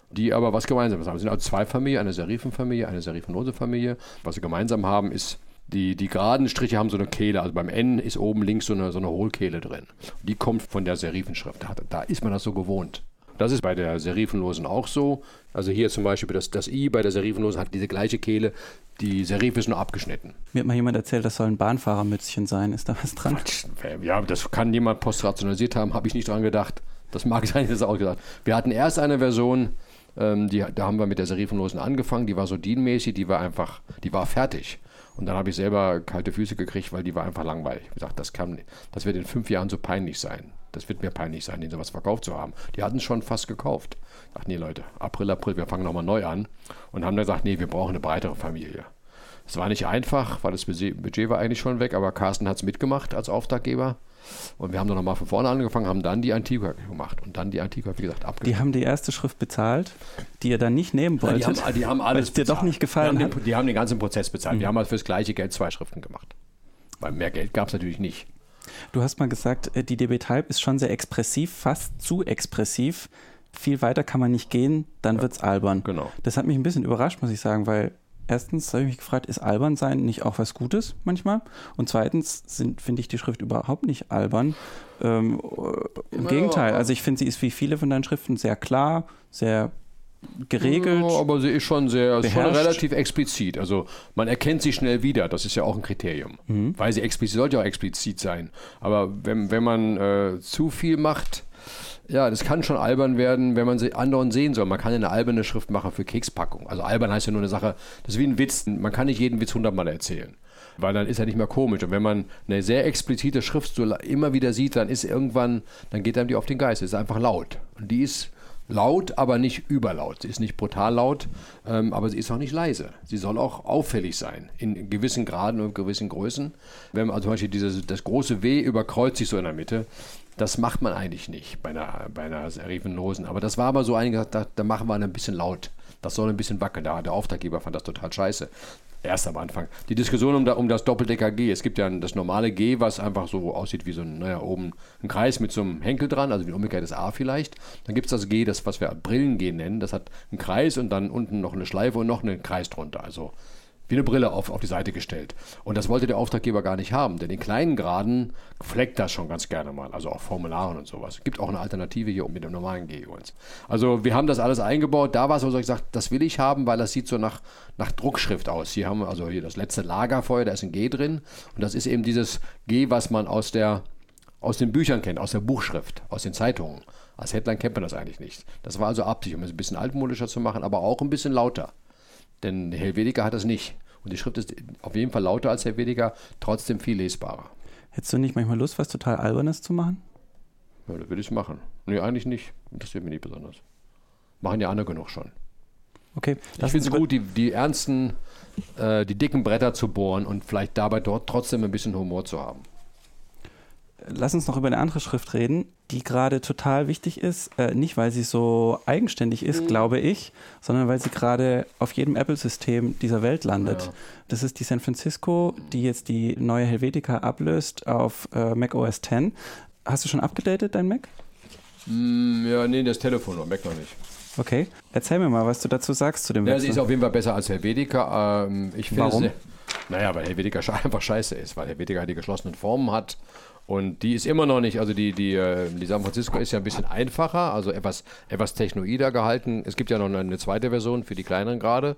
Die aber was Gemeinsames haben. Es sind also zwei Familien, eine Serifenfamilie, eine serifenlose Familie. Was sie gemeinsam haben, ist die, die geraden Striche haben so eine Kehle. Also beim N ist oben links so eine, so eine Hohlkehle drin. Die kommt von der Serifenschrift. Da, da ist man das so gewohnt. Das ist bei der Serifenlosen auch so. Also hier zum Beispiel das, das I bei der Serifenlosen hat diese gleiche Kehle. Die Serif ist nur abgeschnitten. Mir hat mal jemand erzählt, das soll ein Bahnfahrermützchen sein. Ist da was dran? Quatsch. Ja, das kann jemand postrationalisiert haben, habe ich nicht dran gedacht. Das mag sein, das auch gedacht. Wir hatten erst eine Version, ähm, die, da haben wir mit der Serifenlosen angefangen, die war so dienmäßig, die war einfach, die war fertig. Und dann habe ich selber kalte Füße gekriegt, weil die war einfach langweilig. Ich gesagt, das kann, das wird in fünf Jahren so peinlich sein. Das wird mir peinlich sein, den sowas verkauft zu haben. Die hatten es schon fast gekauft. Ich dachte, nee, Leute, April, April, wir fangen nochmal neu an. Und haben dann gesagt, nee, wir brauchen eine breitere Familie. Es war nicht einfach, weil das Budget war eigentlich schon weg, aber Carsten hat es mitgemacht als Auftraggeber. Und wir haben dann nochmal von vorne angefangen, haben dann die Antigua gemacht und dann die Antigua, wie gesagt, abgegeben. Die haben die erste Schrift bezahlt, die ihr dann nicht nehmen wolltet. Ja, die, haben, die haben alles dir doch nicht gefallen die haben den, die haben den ganzen Prozess bezahlt. Mhm. Wir haben halt fürs gleiche Geld zwei Schriften gemacht. Weil mehr Geld gab es natürlich nicht. Du hast mal gesagt, äh, die DB Type ist schon sehr expressiv, fast zu expressiv. Viel weiter kann man nicht gehen, dann ja, es albern. Genau. Das hat mich ein bisschen überrascht, muss ich sagen, weil erstens habe ich mich gefragt, ist albern sein nicht auch was Gutes manchmal? Und zweitens finde ich die Schrift überhaupt nicht albern. Ähm, Im ja, Gegenteil, also ich finde, sie ist wie viele von deinen Schriften sehr klar, sehr geregelt. Ja, aber sie ist schon sehr schon relativ explizit. Also man erkennt sie schnell wieder. Das ist ja auch ein Kriterium. Mhm. Weil sie explizit sollte ja auch explizit sein. Aber wenn, wenn man äh, zu viel macht, ja, das kann schon albern werden, wenn man sie anderen sehen soll. Man kann eine alberne Schrift machen für Kekspackung. Also albern heißt ja nur eine Sache, das ist wie ein Witz. Man kann nicht jeden Witz hundertmal erzählen. Weil dann ist er nicht mehr komisch. Und wenn man eine sehr explizite Schrift so immer wieder sieht, dann ist irgendwann, dann geht einem die auf den Geist. Es ist einfach laut. Und die ist laut, aber nicht überlaut. Sie ist nicht brutal laut, ähm, aber sie ist auch nicht leise. Sie soll auch auffällig sein, in gewissen Graden und gewissen Größen. Wenn man also zum Beispiel dieses, das große W überkreuzt sich so in der Mitte, das macht man eigentlich nicht bei einer, bei einer Serifenlosen. Aber das war aber so eingedacht, da, da machen wir ein bisschen laut. Das soll ein bisschen wackeln. Der Auftraggeber fand das total scheiße. Erst am Anfang. Die Diskussion um, da, um das Doppeldecker G. Es gibt ja das normale G, was einfach so aussieht wie so ein, naja, oben ein Kreis mit so einem Henkel dran, also wie ein umgekehrtes A vielleicht. Dann gibt es das G, das, was wir Brillen-G nennen. Das hat einen Kreis und dann unten noch eine Schleife und noch einen Kreis drunter. Also wie eine Brille auf, auf die Seite gestellt. Und das wollte der Auftraggeber gar nicht haben, denn in kleinen Graden fleckt das schon ganz gerne mal, also auch Formularen und sowas. Es gibt auch eine Alternative hier mit dem normalen G übrigens. Also wir haben das alles eingebaut. Da war es dass ich gesagt, das will ich haben, weil das sieht so nach, nach Druckschrift aus. Hier haben wir also hier das letzte Lagerfeuer, da ist ein G drin und das ist eben dieses G, was man aus der aus den Büchern kennt, aus der Buchschrift, aus den Zeitungen. Als Headline kennt man das eigentlich nicht. Das war also Absicht, um es ein bisschen altmodischer zu machen, aber auch ein bisschen lauter. Denn Helvetica hat das nicht. Und die Schrift ist auf jeden Fall lauter als Helvetica, trotzdem viel lesbarer. Hättest du nicht manchmal Lust, was total Albernes zu machen? Ja, da würde ich es machen. Nee, eigentlich nicht. Interessiert mich nicht besonders. Machen ja andere genug schon. Okay. Ich finde es gut, die, die ernsten, äh, die dicken Bretter zu bohren und vielleicht dabei dort trotzdem ein bisschen Humor zu haben. Lass uns noch über eine andere Schrift reden, die gerade total wichtig ist. Äh, nicht, weil sie so eigenständig ist, mhm. glaube ich, sondern weil sie gerade auf jedem Apple-System dieser Welt landet. Ja. Das ist die San Francisco, die jetzt die neue Helvetica ablöst auf äh, Mac OS X. Hast du schon abgedatet, dein Mac? Mm, ja, nee, das Telefon, Mac noch nicht. Okay, erzähl mir mal, was du dazu sagst zu dem ja, Sie ist auf jeden Fall besser als Helvetica. Ähm, ich Warum? Es, naja, weil Helvetica einfach scheiße ist, weil Helvetica die geschlossenen Formen hat und die ist immer noch nicht, also die, die, äh, die San Francisco ist ja ein bisschen einfacher, also etwas, etwas technoider gehalten. Es gibt ja noch eine zweite Version für die kleineren Grade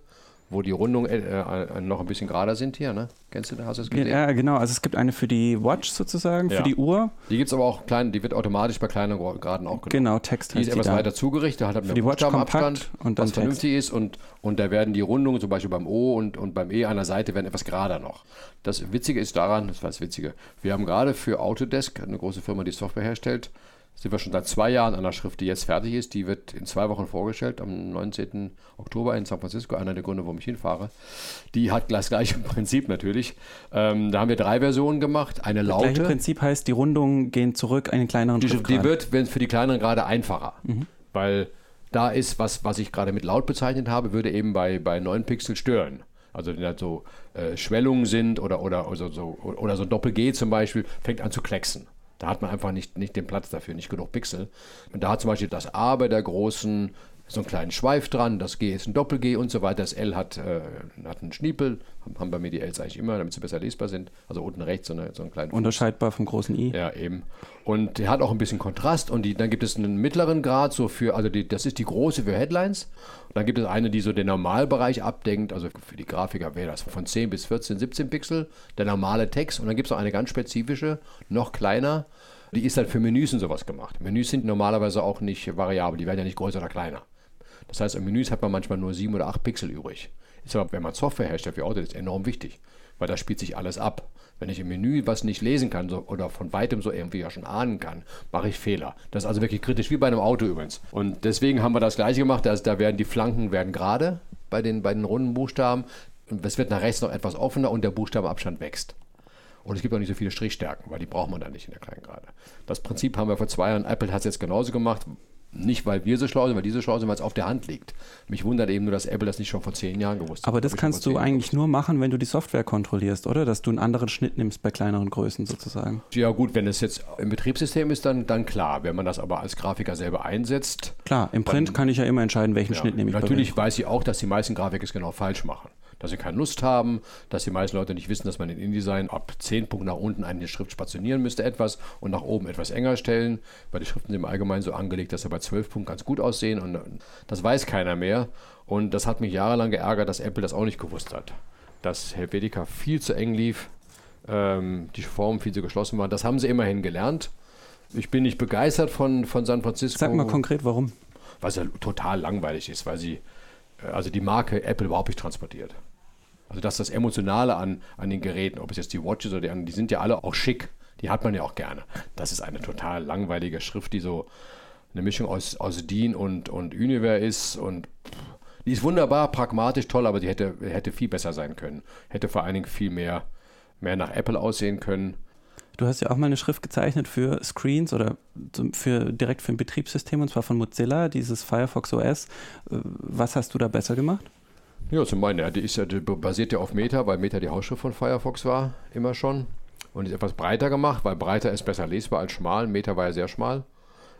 wo die Rundungen äh, äh, noch ein bisschen gerader sind hier, ne? Kennst du das? Hast du das gesehen? Ja, genau. Also es gibt eine für die Watch sozusagen, ja. für die Uhr. Die gibt es aber auch klein, die wird automatisch bei kleinen Graden auch genommen. Genau, Text Die ist etwas weiter zugerichtet, hat für die Watch kompakt und dann was vernünftig ist und, und da werden die Rundungen, zum Beispiel beim O und, und beim E an der Seite, werden etwas gerader noch. Das Witzige ist daran, das war das Witzige, wir haben gerade für Autodesk, eine große Firma, die Software herstellt, sind wir schon seit zwei Jahren an der Schrift, die jetzt fertig ist. Die wird in zwei Wochen vorgestellt, am 19. Oktober in San Francisco, einer der Gründe, warum ich hinfahre. Die hat das gleiche Prinzip natürlich. Ähm, da haben wir drei Versionen gemacht. Eine laute. Das gleiche Prinzip heißt, die Rundungen gehen zurück in den kleineren Die, die wird wenn für die kleineren gerade einfacher, mhm. weil da ist, was, was ich gerade mit laut bezeichnet habe, würde eben bei, bei 9 Pixel stören. Also wenn da so äh, Schwellungen sind oder, oder, oder, so, oder so Doppel-G zum Beispiel, fängt an zu klecksen. Da hat man einfach nicht, nicht den Platz dafür, nicht genug Pixel. Und da hat zum Beispiel das A bei der großen so einen kleinen Schweif dran, das G ist ein Doppel-G und so weiter. Das L hat, äh, hat einen Schniepel, haben bei mir die Ls eigentlich immer, damit sie besser lesbar sind. Also unten rechts so, eine, so einen kleinen. Fuß. Unterscheidbar vom großen I. Ja, eben. Und der hat auch ein bisschen Kontrast und die, dann gibt es einen mittleren Grad, so für, also die, das ist die große für Headlines. Und dann gibt es eine, die so den Normalbereich abdenkt, also für die Grafiker wäre das von 10 bis 14, 17 Pixel, der normale Text. Und dann gibt es noch eine ganz spezifische, noch kleiner. Die ist halt für Menüs und sowas gemacht. Menüs sind normalerweise auch nicht variabel, die werden ja nicht größer oder kleiner. Das heißt, im Menüs hat man manchmal nur sieben oder acht Pixel übrig. Ist aber, wenn man Software herstellt wie Autodesk, enorm wichtig, weil da spielt sich alles ab. Wenn ich im Menü was nicht lesen kann so, oder von weitem so irgendwie ja schon ahnen kann, mache ich Fehler. Das ist also wirklich kritisch, wie bei einem Auto übrigens. Und deswegen haben wir das gleiche gemacht, also da werden die Flanken werden gerade bei den, bei den runden Buchstaben. Es wird nach rechts noch etwas offener und der Buchstabenabstand wächst. Und es gibt auch nicht so viele Strichstärken, weil die braucht man dann nicht in der kleinen Gerade. Das Prinzip haben wir vor zwei Jahren, Apple hat es jetzt genauso gemacht, nicht, weil wir so schlau sind, weil die so schlau sind, weil es auf der Hand liegt. Mich wundert eben nur, dass Apple das nicht schon vor zehn Jahren gewusst hat. Aber das kannst du eigentlich nur machen, wenn du die Software kontrollierst, oder? Dass du einen anderen Schnitt nimmst bei kleineren Größen sozusagen. Ja gut, wenn es jetzt im Betriebssystem ist, dann, dann klar. Wenn man das aber als Grafiker selber einsetzt. Klar, im Print dann, kann ich ja immer entscheiden, welchen ja, Schnitt nehme ich. Natürlich weiß ich auch, dass die meisten Grafiker es genau falsch machen dass sie keine Lust haben, dass die meisten Leute nicht wissen, dass man in InDesign ab 10 Punkten nach unten eine Schrift spationieren müsste etwas und nach oben etwas enger stellen, weil die Schriften sind im Allgemeinen so angelegt, dass sie bei 12 Punkten ganz gut aussehen und das weiß keiner mehr und das hat mich jahrelang geärgert, dass Apple das auch nicht gewusst hat. Dass Helvetica viel zu eng lief, ähm, die Formen viel zu geschlossen waren, das haben sie immerhin gelernt. Ich bin nicht begeistert von, von San Francisco. Sag mal konkret, warum? Weil es ja total langweilig ist, weil sie äh, also die Marke Apple überhaupt nicht transportiert. Also das ist das Emotionale an, an den Geräten, ob es jetzt die Watches oder die anderen, die sind ja alle auch schick. Die hat man ja auch gerne. Das ist eine total langweilige Schrift, die so eine Mischung aus, aus DIN und, und Univer ist und die ist wunderbar, pragmatisch, toll, aber die hätte, hätte viel besser sein können. Hätte vor allen Dingen viel mehr, mehr nach Apple aussehen können. Du hast ja auch mal eine Schrift gezeichnet für Screens oder für, direkt für ein Betriebssystem und zwar von Mozilla, dieses Firefox OS. Was hast du da besser gemacht? Ja, zum einen, ja, die, ist die basiert ja auf Meta, weil Meta die Hausschrift von Firefox war, immer schon. Und ist etwas breiter gemacht, weil breiter ist besser lesbar als schmal. Meta war ja sehr schmal.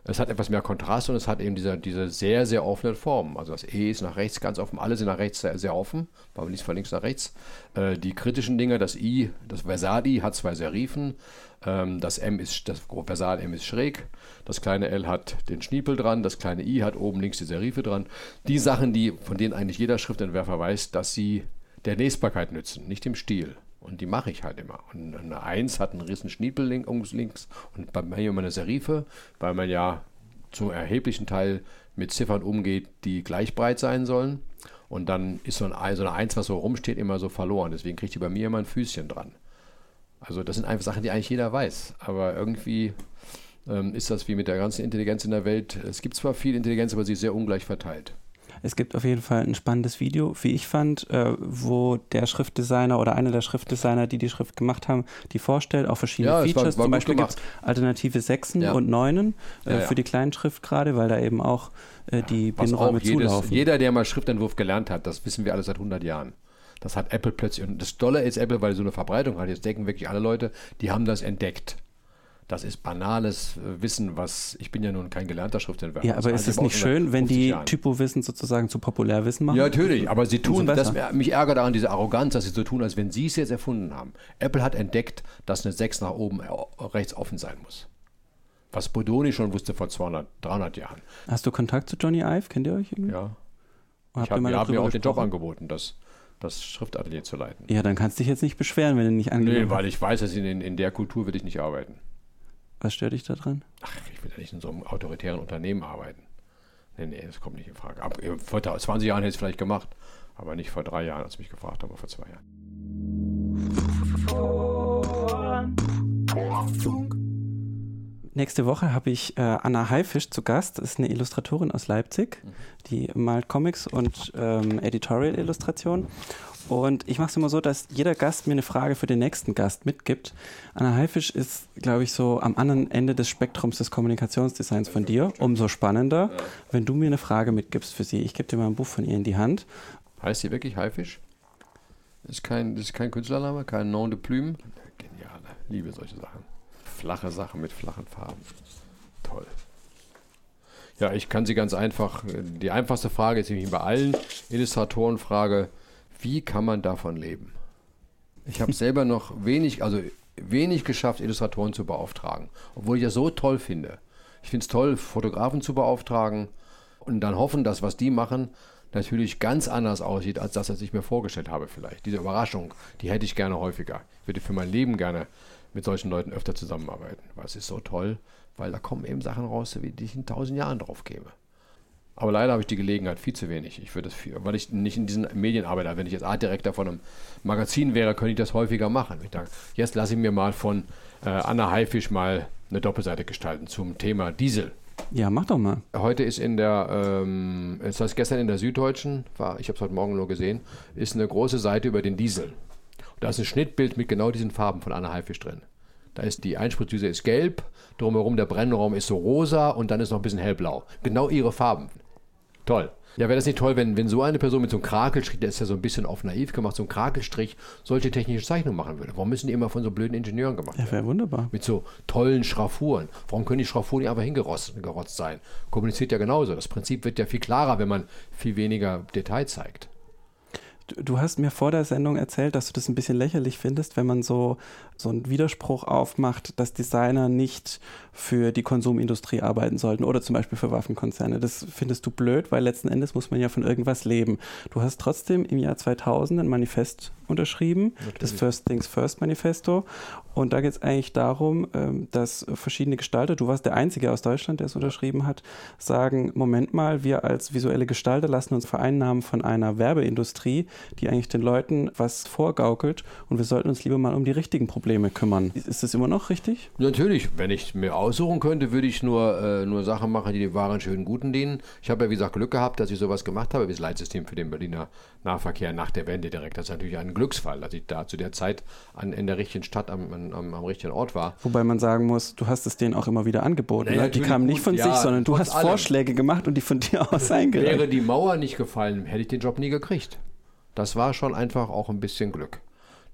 Es hat etwas mehr Kontrast und es hat eben diese, diese sehr, sehr offenen Formen. Also das E ist nach rechts ganz offen, alle sind nach rechts sehr, sehr offen, weil man liest von links nach rechts. Äh, die kritischen Dinge, das I, das Versal-I hat zwei Serifen, ähm, das M ist, das Versal-M ist schräg, das kleine L hat den Schniepel dran, das kleine I hat oben links die Serife dran. Die Sachen, die, von denen eigentlich jeder Schriftentwerfer weiß, dass sie der Lesbarkeit nützen, nicht dem Stil. Und die mache ich halt immer. Und eine 1 hat einen riesen Schniepel links, links und bei mir immer eine Serife, weil man ja zum erheblichen Teil mit Ziffern umgeht, die gleich breit sein sollen. Und dann ist so, ein, so eine 1, was so rumsteht, immer so verloren. Deswegen kriegt die bei mir immer ein Füßchen dran. Also das sind einfach Sachen, die eigentlich jeder weiß. Aber irgendwie ähm, ist das wie mit der ganzen Intelligenz in der Welt. Es gibt zwar viel Intelligenz, aber sie ist sehr ungleich verteilt. Es gibt auf jeden Fall ein spannendes Video, wie ich fand, äh, wo der Schriftdesigner oder einer der Schriftdesigner, die die Schrift gemacht haben, die vorstellt, auch verschiedene Ja, es war- Features. war Zum Beispiel gibt es alternative Sechsen Ja. und Neunen äh, Ja, für die Kleinschrift gerade, weil da eben auch äh, die Binnenräume zulaufen. jeder, der mal Schriftentwurf gelernt hat, das wissen wir alle seit 100 Jahren. Das hat Apple plötzlich, und das Dolle ist Apple, weil so eine Verbreitung hat, jetzt denken wirklich alle Leute, die haben das entdeckt. Das ist banales äh, Wissen, was, ich bin ja nun kein gelernter Schriftentwerfer. ja, aber ist es nicht schön, wenn 50 die. Typowissen sozusagen zu Populärwissen machen? Ja, natürlich, aber sie tun, das, mich ärgert daran diese Arroganz, dass sie so tun, als wenn sie es jetzt erfunden haben. Apple hat entdeckt, dass eine 6 nach oben äh, rechts offen sein muss. Was Bodoni schon wusste vor 200, 300 Jahren. Hast du Kontakt zu Johnny Ive? Kennt ihr euch irgendwie? Ja. Habt Ich ihr habe mal mir, hab auch den Job angeboten, das, das Schriftatelier zu leiten. Ja, dann kannst du dich jetzt nicht beschweren, wenn du nicht angenommen Nee, weil ich weiß, dass in, in der Kultur will ich nicht arbeiten. Was stört dich da dran? Ach, ich will ja nicht in so einem autoritären Unternehmen arbeiten. Nee, nee, das kommt nicht in Frage. Ab, äh, vor 20 Jahren hätte ich es vielleicht gemacht, aber nicht vor drei Jahren, als sie mich gefragt aber vor zwei Jahren. Nächste Woche habe ich äh, Anna Haifisch zu Gast. Das ist eine Illustratorin aus Leipzig. Die malt Comics und ähm, Editorial-Illustration. Und ich mache es immer so, dass jeder Gast mir eine Frage für den nächsten Gast mitgibt. Anna Haifisch ist, glaube ich, so am anderen Ende des Spektrums des Kommunikationsdesigns von dir. Umso spannender, wenn du mir eine Frage mitgibst für sie. Ich gebe dir mal ein Buch von ihr in die Hand. Heißt sie wirklich Haifisch? Das ist kein, das ist kein Künstlername, kein Nom de Plume. Genial, liebe solche Sachen. Flache Sachen mit flachen Farben. Toll. Ja, ich kann sie ganz einfach, die einfachste Frage ist nämlich bei allen Illustratoren Frage, wie kann man davon leben? Ich habe selber noch wenig, also wenig geschafft, Illustratoren zu beauftragen, obwohl ich das so toll finde. Ich finde es toll, Fotografen zu beauftragen und dann hoffen, dass was die machen, natürlich ganz anders aussieht, als das, was ich mir vorgestellt habe vielleicht. Diese Überraschung, die hätte ich gerne häufiger. Ich würde für mein Leben gerne mit solchen Leuten öfter zusammenarbeiten, weil es ist so toll, weil da kommen eben Sachen raus, wie die ich in tausend Jahren drauf käme. Aber leider habe ich die Gelegenheit viel zu wenig. Ich würde das viel, weil ich nicht in diesen Medien arbeite. Wenn ich jetzt Artdirektor von einem Magazin wäre, könnte ich das häufiger machen. Ich dachte, jetzt lasse ich mir mal von äh, Anna Haifisch mal eine Doppelseite gestalten zum Thema Diesel. Ja, mach doch mal. Heute ist in der, ähm, das heißt gestern in der Süddeutschen, war, ich habe es heute Morgen nur gesehen, ist eine große Seite über den Diesel. Und da ist ein Schnittbild mit genau diesen Farben von Anna Haifisch drin. Da ist die Einspritzdüse ist gelb, drumherum der Brennraum ist so rosa und dann ist noch ein bisschen hellblau. Genau ihre Farben. Toll. Ja, wäre das nicht toll, wenn, wenn so eine Person mit so einem Krakelstrich, der ist ja so ein bisschen auf naiv gemacht, so ein Krakelstrich, solche technische Zeichnungen machen würde. Warum müssen die immer von so blöden Ingenieuren gemacht Ja, werden? wäre wunderbar. mit so tollen Schraffuren. Warum können die Schraffuren nicht einfach hingerotzt gerotzt sein? Kommuniziert ja genauso. Das Prinzip wird ja viel klarer, wenn man viel weniger Detail zeigt. Du hast mir vor der Sendung erzählt, dass du das ein bisschen lächerlich findest, wenn man so, so einen Widerspruch aufmacht, dass Designer nicht für die Konsumindustrie arbeiten sollten oder zum Beispiel für Waffenkonzerne. Das findest du blöd, weil letzten Endes muss man ja von irgendwas leben. Du hast trotzdem im Jahr 2000 ein Manifest unterschrieben, das First Things First Manifesto. Und da geht es eigentlich darum, ähm, dass verschiedene Gestalter, du warst der Einzige aus Deutschland, der es unterschrieben hat, sagen, Moment mal, wir als visuelle Gestalter lassen uns vereinnahmen von einer Werbeindustrie, die eigentlich den Leuten was vorgaukelt und wir sollten uns lieber mal um die richtigen Probleme kümmern. Ist das immer noch richtig? Natürlich, wenn ich mir aussuchen könnte, würde ich nur, äh, nur Sachen machen, die dem wahren, schönen, guten dienen. Ich habe ja, wie gesagt, Glück gehabt, dass ich sowas gemacht habe, wie das Leitsystem für den Berliner Nahverkehr nach der Wende direkt. Das ist natürlich ein Glücksfall, dass ich da zu der Zeit an, in der richtigen Stadt am, am, am richtigen Ort war. Wobei man sagen muss, du hast es denen auch immer wieder angeboten. Naja, ne? Die kamen nicht von ja, sich, sondern du hast allem. Vorschläge gemacht und die von dir aus Wäre eingereicht. die Mauer nicht gefallen, hätte ich den Job nie gekriegt. Das war schon einfach auch ein bisschen Glück.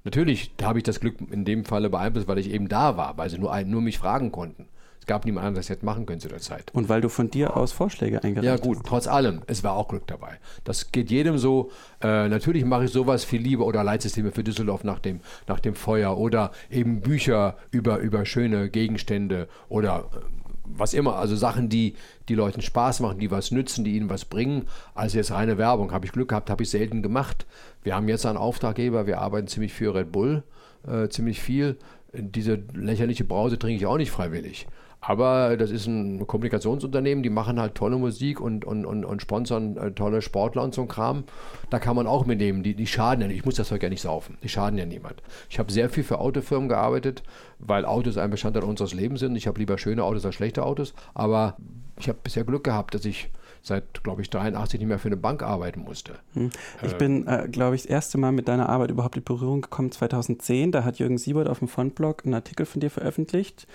Natürlich habe ich das Glück in dem Falle beeinflusst, weil ich eben da war, weil sie nur, ein, nur mich fragen konnten. Es gab niemand anderes, der es hätte machen können zu der Zeit. Und weil du von dir aus Vorschläge eingereicht Ja hast. gut, trotz allem, es war auch Glück dabei. Das geht jedem so. Äh, natürlich mache ich sowas viel lieber oder Leitsysteme für Düsseldorf nach dem, nach dem Feuer oder eben Bücher über, über schöne Gegenstände oder äh, was immer. Also Sachen, die die Leuten Spaß machen, die was nützen, die ihnen was bringen. Also jetzt reine Werbung. Habe ich Glück gehabt, habe ich selten gemacht. Wir haben jetzt einen Auftraggeber, wir arbeiten ziemlich für Red Bull, äh, ziemlich viel diese lächerliche Brause trinke ich auch nicht freiwillig. Aber das ist ein Kommunikationsunternehmen, die machen halt tolle Musik und, und, und, und sponsern äh, tolle Sportler und so ein Kram. Da kann man auch mitnehmen. Die, die schaden ja nicht. Ich muss das Zeug ja nicht saufen. Die schaden ja niemand. Ich habe sehr viel für Autofirmen gearbeitet, weil Autos ein Bestandteil unseres Lebens sind. Ich habe lieber schöne Autos als schlechte Autos. Aber ich habe bisher Glück gehabt, dass ich seit, glaube ich, 83 nicht mehr für eine Bank arbeiten musste. Hm. Ich äh, bin, äh, glaube ich, das erste Mal mit deiner Arbeit überhaupt in Berührung gekommen 2010. Da hat Jürgen Siebert auf dem Frontblog einen Artikel von dir veröffentlicht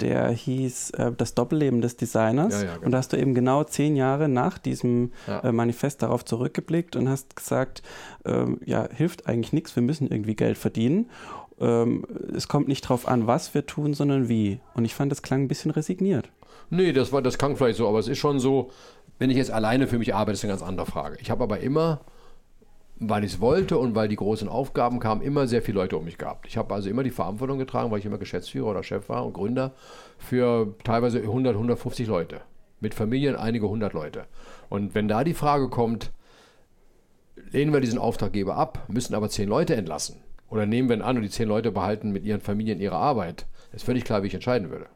der hieß äh, Das Doppelleben des Designers. Ja, ja, genau. Und da hast du eben genau zehn Jahre nach diesem ja. äh, Manifest darauf zurückgeblickt und hast gesagt, ähm, ja, hilft eigentlich nichts, wir müssen irgendwie Geld verdienen. Ähm, es kommt nicht darauf an, was wir tun, sondern wie. Und ich fand, das klang ein bisschen resigniert. Nee, das, war, das klang vielleicht so, aber es ist schon so, wenn ich jetzt alleine für mich arbeite, ist eine ganz andere Frage. Ich habe aber immer weil ich es wollte und weil die großen Aufgaben kamen, immer sehr viele Leute um mich gehabt. Ich habe also immer die Verantwortung getragen, weil ich immer Geschäftsführer oder Chef war und Gründer für teilweise 100, 150 Leute. Mit Familien einige hundert Leute. Und wenn da die Frage kommt, lehnen wir diesen Auftraggeber ab, müssen aber zehn Leute entlassen. Oder nehmen wir ihn an und die zehn Leute behalten mit ihren Familien ihre Arbeit. ist völlig klar, wie ich entscheiden würde.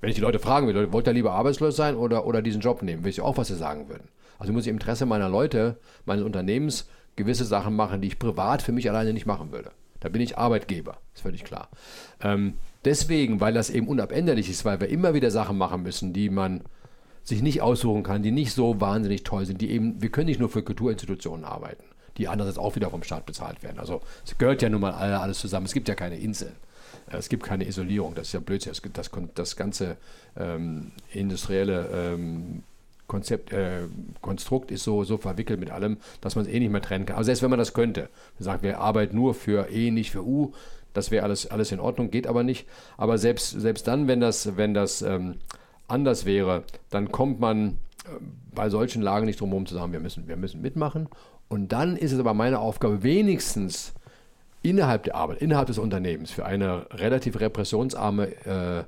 Wenn ich die Leute fragen würde, wollt ihr lieber arbeitslos sein oder, oder diesen Job nehmen, weiß ich auch, was sie sagen würden. Also muss ich im Interesse meiner Leute, meines Unternehmens gewisse Sachen machen, die ich privat für mich alleine nicht machen würde. Da bin ich Arbeitgeber, ist völlig klar. Ähm, deswegen, weil das eben unabänderlich ist, weil wir immer wieder Sachen machen müssen, die man sich nicht aussuchen kann, die nicht so wahnsinnig toll sind, die eben, wir können nicht nur für Kulturinstitutionen arbeiten, die andererseits auch wieder vom Staat bezahlt werden. Also es gehört ja nun mal alles zusammen. Es gibt ja keine Inseln. Äh, es gibt keine Isolierung, das ist ja Blödsinn. Das, das ganze ähm, industrielle ähm, Konzept, äh, Konstrukt ist so, so verwickelt mit allem, dass man es eh nicht mehr trennen kann. Aber selbst wenn man das könnte, sagt, wir arbeiten nur für E, nicht für U, das wäre alles, alles in Ordnung, geht aber nicht. Aber selbst, selbst dann, wenn das, wenn das ähm, anders wäre, dann kommt man äh, bei solchen Lagen nicht drum herum zu sagen, wir müssen, wir müssen mitmachen. Und dann ist es aber meine Aufgabe, wenigstens innerhalb der Arbeit, innerhalb des Unternehmens für eine relativ repressionsarme äh,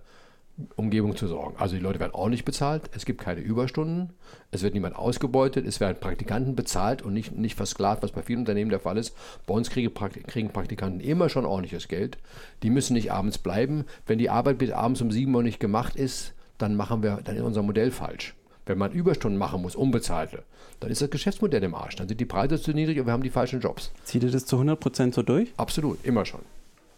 Umgebung zu sorgen. Also die Leute werden ordentlich bezahlt, es gibt keine Überstunden, es wird niemand ausgebeutet, es werden Praktikanten bezahlt und nicht, nicht versklavt, was bei vielen Unternehmen der Fall ist. Bei uns kriegen, Praktikanten immer schon ordentliches Geld. Die müssen nicht abends bleiben. Wenn die Arbeit bis abends um 7 Uhr nicht gemacht ist, dann machen wir, dann ist unser Modell falsch. Wenn man Überstunden machen muss, unbezahlte, dann ist das Geschäftsmodell im Arsch. Dann sind die Preise zu niedrig und wir haben die falschen Jobs. Zieht ihr das zu 100% so durch? Absolut, immer schon.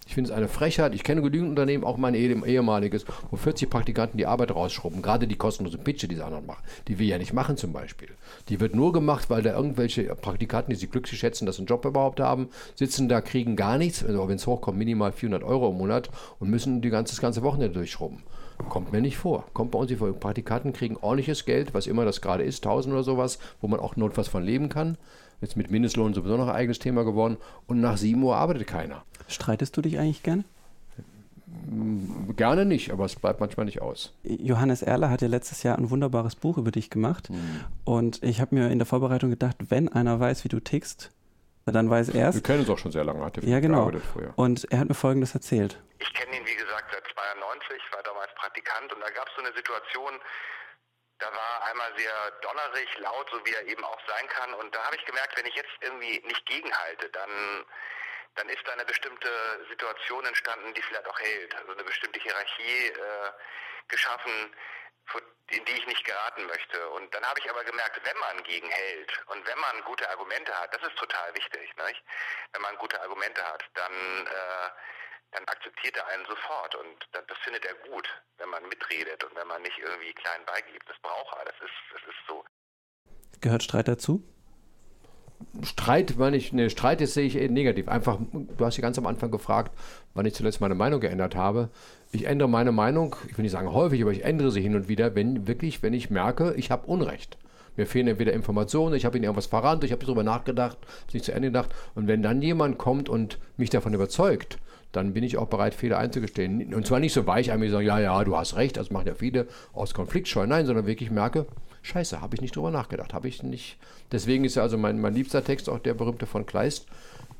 Ich finde es eine Frechheit. Ich kenne genügend Unternehmen, auch mein ehemaliges, wo 40 Praktikanten die Arbeit rausschrubben. Gerade die kostenlose Pitche, die sie anderen machen. Die wir ja nicht machen zum Beispiel. Die wird nur gemacht, weil da irgendwelche Praktikanten, die sich glücklich schätzen, dass sie einen Job überhaupt haben, sitzen da, kriegen gar nichts, also wenn es hochkommt, minimal 400 Euro im Monat und müssen die ganze, das ganze Wochenende durchschrubben. Kommt mir nicht vor. Kommt bei uns nicht vor. Praktikanten kriegen ordentliches Geld, was immer das gerade ist, 1000 oder sowas, wo man auch notfalls von leben kann. Jetzt mit Mindestlohn sowieso noch ein eigenes Thema geworden. Und nach 7 Uhr arbeitet keiner. Streitest du dich eigentlich gerne? Gerne nicht, aber es bleibt manchmal nicht aus. Johannes Erler hat ja letztes Jahr ein wunderbares Buch über dich gemacht. Mhm. Und ich habe mir in der Vorbereitung gedacht, wenn einer weiß, wie du tickst, dann weiß er es. Wir kennen uns auch schon sehr lange, hat er ja, genau. Und er hat mir Folgendes erzählt. Ich kenne ihn, wie gesagt, seit 92, war damals Praktikant und da gab es so eine Situation, da war einmal sehr donnerig, laut, so wie er eben auch sein kann. Und da habe ich gemerkt, wenn ich jetzt irgendwie nicht gegenhalte, dann dann ist da eine bestimmte Situation entstanden, die vielleicht auch hält. Also eine bestimmte Hierarchie äh, geschaffen, in die ich nicht geraten möchte. Und dann habe ich aber gemerkt, wenn man gegenhält und wenn man gute Argumente hat, das ist total wichtig, nicht? wenn man gute Argumente hat, dann, äh, dann akzeptiert er einen sofort und das, das findet er gut, wenn man mitredet und wenn man nicht irgendwie klein beigibt. Das braucht er, das ist, das ist so. Gehört Streit dazu? Streit, wenn ich, ne, Streit ist, sehe ich eher negativ. Einfach, du hast ja ganz am Anfang gefragt, wann ich zuletzt meine Meinung geändert habe. Ich ändere meine Meinung, ich will nicht sagen häufig, aber ich ändere sie hin und wieder, wenn wirklich, wenn ich merke, ich habe Unrecht. Mir fehlen entweder Informationen, ich habe ihnen irgendwas verrannt, ich habe darüber nachgedacht, habe es nicht zu Ende gedacht. Und wenn dann jemand kommt und mich davon überzeugt, dann bin ich auch bereit, Fehler einzugestehen. Und zwar nicht so weich, einmal sagen, ja, ja, du hast recht, das machen ja viele aus Konfliktscheu. Nein, sondern wirklich merke, Scheiße, habe ich nicht drüber nachgedacht, habe ich nicht. Deswegen ist ja also mein, mein liebster Text auch der berühmte von Kleist.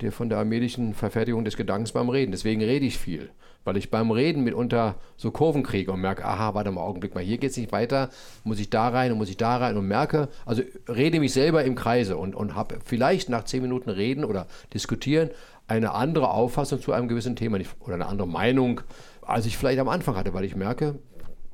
Der von der allmählichen Verfertigung des Gedankens beim Reden. Deswegen rede ich viel, weil ich beim Reden mitunter so Kurven kriege und merke, aha, warte mal, Augenblick mal, hier geht es nicht weiter, muss ich da rein und muss ich da rein? Und merke, also rede mich selber im Kreise und, und habe vielleicht nach zehn Minuten Reden oder Diskutieren eine andere Auffassung zu einem gewissen Thema oder eine andere Meinung, als ich vielleicht am Anfang hatte, weil ich merke,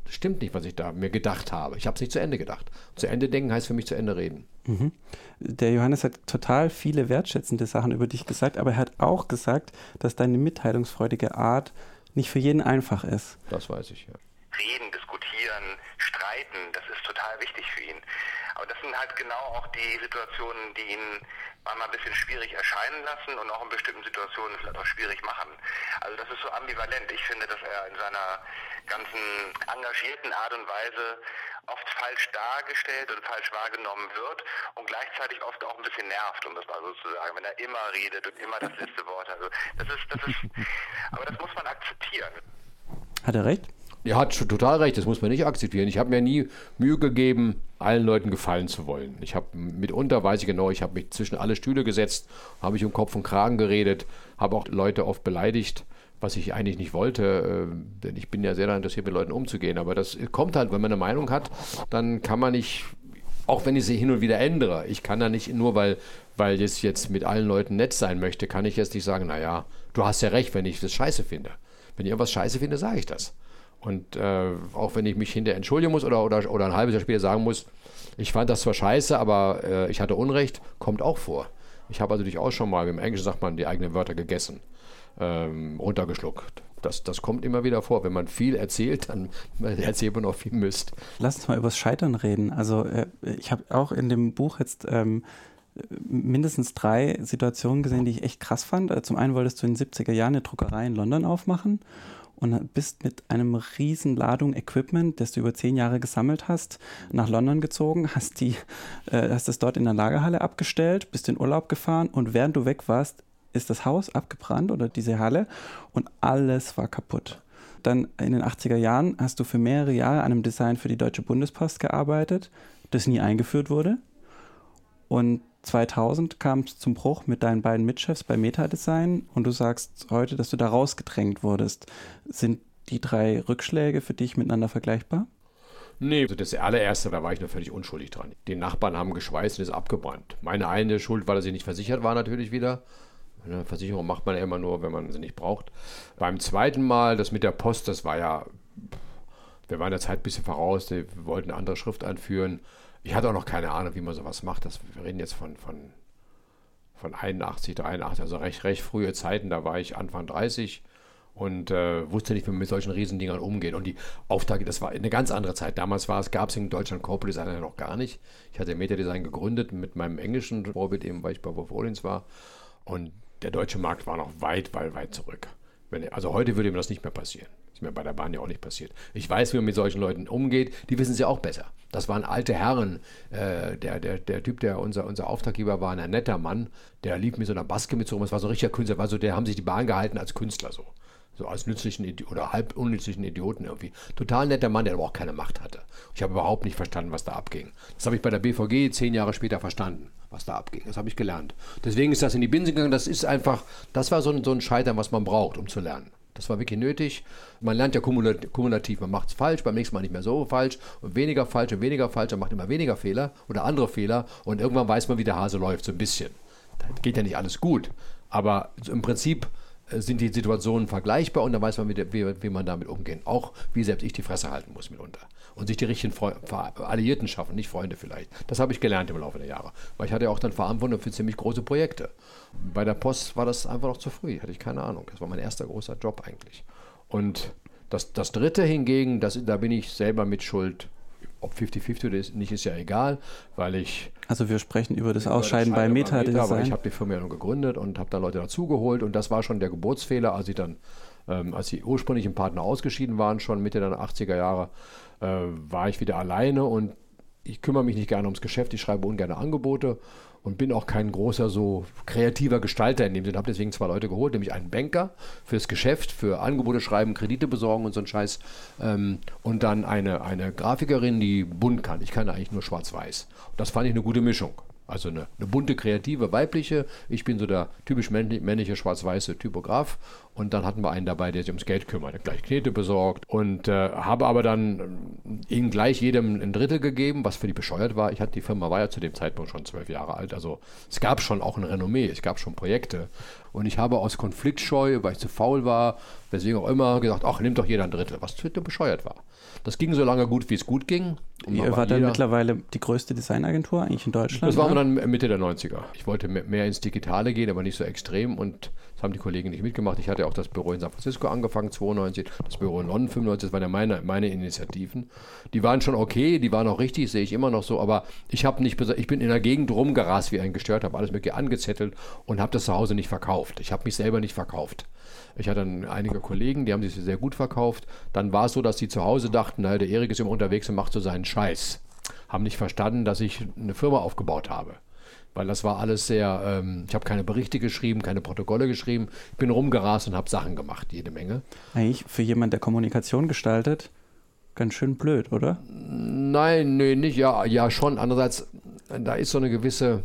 stimmt nicht, was ich da mir gedacht habe. Ich habe es nicht zu Ende gedacht. Zu Ende denken heißt für mich zu Ende reden. Mhm. Der Johannes hat total viele wertschätzende Sachen über dich gesagt, aber er hat auch gesagt, dass deine mitteilungsfreudige Art nicht für jeden einfach ist. Das weiß ich, ja. Reden, diskutieren, streiten, das ist total wichtig für ihn. Aber das sind halt genau auch die Situationen, die ihn manchmal ein bisschen schwierig erscheinen lassen und auch in bestimmten Situationen vielleicht auch schwierig machen. Also das ist so ambivalent. Ich finde, dass er in seiner ganzen engagierten Art und Weise oft falsch dargestellt und falsch wahrgenommen wird und gleichzeitig oft auch ein bisschen nervt, um das mal so zu sagen, wenn er immer redet und immer das letzte Wort hat. Also das ist, das ist, aber das muss man akzeptieren. Hat er recht? Er hat total recht, das muss man nicht akzeptieren. Ich habe mir nie Mühe gegeben, allen Leuten gefallen zu wollen. Ich habe mitunter, weiß ich genau, ich habe mich zwischen alle Stühle gesetzt, habe mich um Kopf und Kragen geredet, habe auch Leute oft beleidigt, was ich eigentlich nicht wollte, äh, denn ich bin ja sehr daran interessiert, mit Leuten umzugehen. Aber das kommt halt, wenn man eine Meinung hat, dann kann man nicht, auch wenn ich sie hin und wieder ändere, ich kann da nicht nur, weil, weil ich jetzt mit allen Leuten nett sein möchte, kann ich jetzt nicht sagen, naja, du hast ja recht, wenn ich das scheiße finde. Wenn ich irgendwas scheiße finde, sage ich das. Und äh, auch wenn ich mich hinterher entschuldigen muss oder, oder, oder ein halbes Jahr später sagen muss, ich fand das zwar scheiße, aber äh, ich hatte Unrecht, kommt auch vor. Ich habe also durchaus schon mal, im Englischen sagt man, die eigenen Wörter gegessen, ähm, runtergeschluckt. Das, das kommt immer wieder vor. Wenn man viel erzählt, dann erzählt man auch viel Mist. Lass uns mal über das Scheitern reden. Also äh, ich habe auch in dem Buch jetzt ähm, mindestens drei Situationen gesehen, die ich echt krass fand. Äh, zum einen wolltest du in den 70er Jahren eine Druckerei in London aufmachen und bist mit einem riesen Ladung Equipment, das du über zehn Jahre gesammelt hast, nach London gezogen, hast die, äh, hast es dort in der Lagerhalle abgestellt, bist in Urlaub gefahren und während du weg warst, ist das Haus abgebrannt oder diese Halle und alles war kaputt. Dann in den 80er Jahren hast du für mehrere Jahre an einem Design für die Deutsche Bundespost gearbeitet, das nie eingeführt wurde. Und 2000 kam es zum Bruch mit deinen beiden Mitchefs bei Metadesign und du sagst heute, dass du da rausgedrängt wurdest. Sind die drei Rückschläge für dich miteinander vergleichbar? Nee, also das allererste, da war ich noch völlig unschuldig dran. Die Nachbarn haben geschweißt und ist abgebrannt. Meine eine Schuld war, dass ich nicht versichert war, natürlich wieder. Eine Versicherung macht man ja immer nur, wenn man sie nicht braucht. Beim zweiten Mal, das mit der Post, das war ja, wir waren der Zeit ein bisschen voraus, wir wollten eine andere Schrift einführen. Ich hatte auch noch keine Ahnung, wie man sowas macht. Das, wir reden jetzt von, von, von 81, 83, also recht, recht frühe Zeiten. Da war ich Anfang 30 und äh, wusste nicht, wie man mit solchen Riesendingern umgeht. Und die Auftrage, das war eine ganz andere Zeit. Damals gab es in Deutschland Corporate Designer noch gar nicht. Ich hatte Meta Design gegründet mit meinem englischen Vorbild, eben weil ich bei Wolf Rollins war. Und der deutsche Markt war noch weit, weit, weit zurück. Wenn, also heute würde ihm das nicht mehr passieren. Ist mir bei der Bahn ja auch nicht passiert. Ich weiß, wie man mit solchen Leuten umgeht. Die wissen es ja auch besser. Das waren alte Herren. Äh, der, der, der Typ, der unser, unser Auftraggeber war, ein netter Mann. Der lief mit so einer Baske mit so rum. Das war so ein richtiger Künstler. War so, der haben sich die Bahn gehalten als Künstler so. So als nützlichen Idi oder halb unnützlichen Idioten irgendwie. Total netter Mann, der aber auch keine Macht hatte. Ich habe überhaupt nicht verstanden, was da abging. Das habe ich bei der BVG zehn Jahre später verstanden, was da abging. Das habe ich gelernt. Deswegen ist das in die Binsen gegangen. Das ist einfach, das war so ein, so ein Scheitern, was man braucht, um zu lernen. Das war wirklich nötig. Man lernt ja kumulativ, man macht es falsch, beim nächsten Mal nicht mehr so falsch und weniger falsch und weniger falsch, man macht immer weniger Fehler oder andere Fehler und irgendwann weiß man, wie der Hase läuft, so ein bisschen. Da geht ja nicht alles gut, aber im Prinzip äh, sind die Situationen vergleichbar und dann weiß man, wie, wie, wie, man damit umgehen. Auch wie selbst ich die Fresse halten muss mitunter. Und sich die richtigen Fre Alliierten schaffen, nicht Freunde vielleicht. Das habe ich gelernt im Laufe der Jahre. Weil ich hatte ja auch dann Verantwortung für ziemlich große Projekte. Bei der Post war das einfach noch zu früh, hatte ich keine Ahnung. Das war mein erster großer Job eigentlich. Und das, das dritte hingegen, das, da bin ich selber mit Schuld. Ob 50-50 oder nicht, ist ja egal, weil ich. Also wir sprechen über das Ausscheiden bei Meta. Meta aber ich habe die Firma ja noch gegründet und habe da Leute dazugeholt und das war schon der Geburtsfehler, als ich dann, ähm, als die ursprünglichen Partner ausgeschieden waren, schon Mitte der 80er Jahre, äh, war ich wieder alleine und ich kümmere mich nicht gerne ums Geschäft, ich schreibe ungern Angebote und bin auch kein großer so kreativer Gestalter in dem Sinne. Habe deswegen zwei Leute geholt, nämlich einen Banker fürs Geschäft, für Angebote schreiben, Kredite besorgen und so ein Scheiß. Ähm, und dann eine, eine Grafikerin, die bunt kann. Ich kann eigentlich nur schwarz-weiß. Das fand ich eine gute Mischung. Also eine, eine bunte, kreative, weibliche. Ich bin so der typisch männliche, schwarz-weiße Typograf. Und dann hatten wir einen dabei, der sich ums Geld kümmert, der gleich Knete besorgt. Und äh, habe aber dann äh, ihm gleich jedem ein Drittel gegeben, was für die bescheuert war. Ich hatte die Firma war ja zu dem Zeitpunkt schon zwölf Jahre alt. Also es gab schon auch ein Renommee, es gab schon Projekte. Und ich habe aus Konfliktscheu, weil ich zu faul war, weswegen auch immer gesagt, ach, nimmt doch jeder ein Drittel, was total bescheuert war. Das ging so lange gut, wie es gut ging. Und Ihr war dann mittlerweile die größte Designagentur eigentlich in Deutschland? Das waren wir dann Mitte der 90er. Ich wollte mehr ins Digitale gehen, aber nicht so extrem und das haben die Kollegen nicht mitgemacht. Ich hatte auch das Büro in San Francisco angefangen, 92, das Büro in London 95, das waren ja meine, meine Initiativen. Die waren schon okay, die waren auch richtig, sehe ich immer noch so, aber ich habe nicht, ich bin in der Gegend rumgerast wie ein gestört, habe alles mit angezettelt und habe das zu Hause nicht verkauft. Ich habe mich selber nicht verkauft. Ich hatte dann einige Kollegen, die haben sich sehr gut verkauft. Dann war es so, dass sie zu Hause dachten, naja, der Erik ist immer unterwegs und macht so seinen Scheiß. Haben nicht verstanden, dass ich eine Firma aufgebaut habe. Weil das war alles sehr, ähm, ich habe keine Berichte geschrieben, keine Protokolle geschrieben. Ich bin rumgerast und habe Sachen gemacht, jede Menge. Eigentlich für jemanden, der Kommunikation gestaltet, ganz schön blöd, oder? Nein, nee, nicht. Ja, ja, schon. Andererseits, da ist so eine gewisse,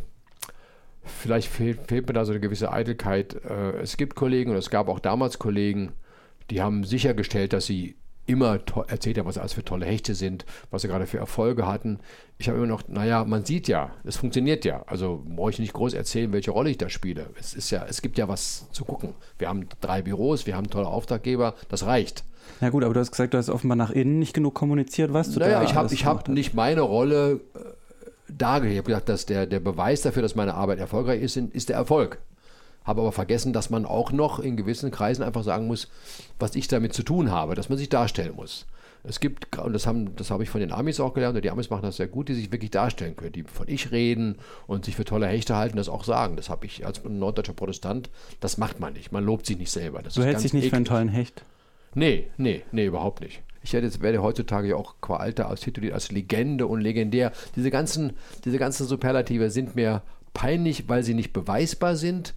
vielleicht fehlt, fehlt mir da so eine gewisse Eitelkeit. Äh, es gibt Kollegen und es gab auch damals Kollegen, die haben sichergestellt, dass sie immer erzählt haben, was alles für tolle Hechte sind, was sie gerade für Erfolge hatten. Ich habe immer noch, naja, man sieht ja, es funktioniert ja. Also brauche ich nicht groß erzählen, welche Rolle ich da spiele. Es ist ja, es gibt ja was zu gucken. Wir haben drei Büros, wir haben tolle Auftraggeber, das reicht. Na gut, aber du hast gesagt, du hast offenbar nach innen nicht genug kommuniziert, was du naja, da ich habe ich habe nicht meine Rolle äh, dargelegt. Ich habe gesagt, dass der, der Beweis dafür, dass meine Arbeit erfolgreich ist, ist der Erfolg. Habe aber vergessen, dass man auch noch in gewissen Kreisen einfach sagen muss, was ich damit zu tun habe, dass man sich darstellen muss. Es gibt, und das, haben, das habe ich von den Amis auch gelernt, und die Amis machen das sehr gut, die sich wirklich darstellen können, die von ich reden und sich für tolle Hechte halten, das auch sagen. Das habe ich als norddeutscher Protestant, das macht man nicht. Man lobt sich nicht selber. Das du hältst dich nicht eklig. für einen tollen Hecht? Nee, nee, nee, überhaupt nicht. Ich hätte, jetzt werde heutzutage ja auch qua Alter als tituliert als Legende und legendär. Diese ganzen, diese ganzen Superlative sind mir peinlich, weil sie nicht beweisbar sind,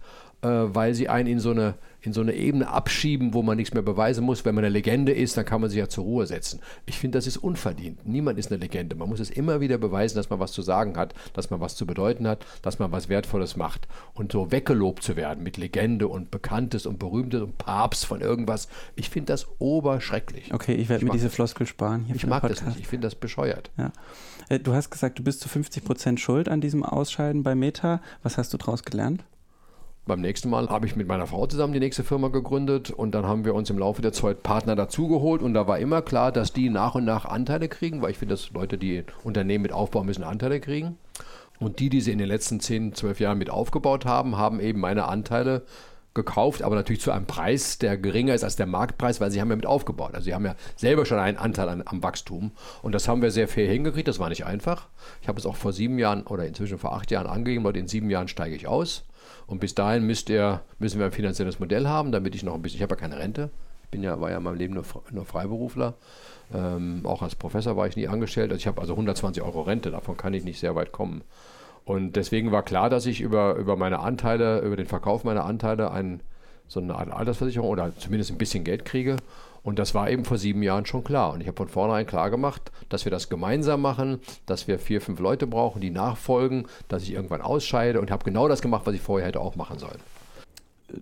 weil sie einen in so, eine, in so eine Ebene abschieben, wo man nichts mehr beweisen muss. Wenn man eine Legende ist, dann kann man sich ja zur Ruhe setzen. Ich finde, das ist unverdient. Niemand ist eine Legende. Man muss es immer wieder beweisen, dass man was zu sagen hat, dass man was zu bedeuten hat, dass man was Wertvolles macht. Und so weggelobt zu werden mit Legende und Bekanntes und Berühmtes und Papst von irgendwas, ich finde das oberschrecklich. Okay, ich werde mir diese Floskel sparen. ich mag das nicht. Ich finde das bescheuert. Ja. Äh, du hast gesagt, du bist zu 50 Prozent schuld an diesem Ausscheiden bei Meta. Was hast du daraus gelernt? Beim nächsten Mal habe ich mit meiner Frau zusammen die nächste Firma gegründet und dann haben wir uns im Laufe der Zeit Partner dazugeholt und da war immer klar, dass die nach und nach Anteile kriegen, weil ich finde, dass Leute, die Unternehmen mit aufbauen müssen, Anteile kriegen. Und die, die sie in den letzten 10, 12 Jahren mit aufgebaut haben, haben eben meine Anteile gekauft, aber natürlich zu einem Preis, der geringer ist als der Marktpreis, weil sie haben ja mit aufgebaut. Also sie haben ja selber schon einen Anteil an, am Wachstum. Und das haben wir sehr fair hingekriegt. Das war nicht einfach. Ich habe es auch vor sieben Jahren oder inzwischen vor acht Jahren angegeben, weil in sieben Jahren steige ich aus. Und bis dahin müsst ihr, müssen wir ein finanzielles Modell haben, damit ich noch ein bisschen, ich habe ja keine Rente. Ich bin ja, war ja in meinem Leben nur, nur Freiberufler. Ähm, auch als Professor war ich nie angestellt. Also ich habe also 120 Euro Rente, davon kann ich nicht sehr weit kommen. Und deswegen war klar, dass ich über, über meine Anteile, über den Verkauf meiner Anteile ein, so eine Art Altersversicherung oder zumindest ein bisschen Geld kriege. Und das war eben vor sieben Jahren schon klar. Und ich habe von vornherein klar gemacht, dass wir das gemeinsam machen, dass wir vier, fünf Leute brauchen, die nachfolgen, dass ich irgendwann ausscheide und habe genau das gemacht, was ich vorher hätte auch machen sollen.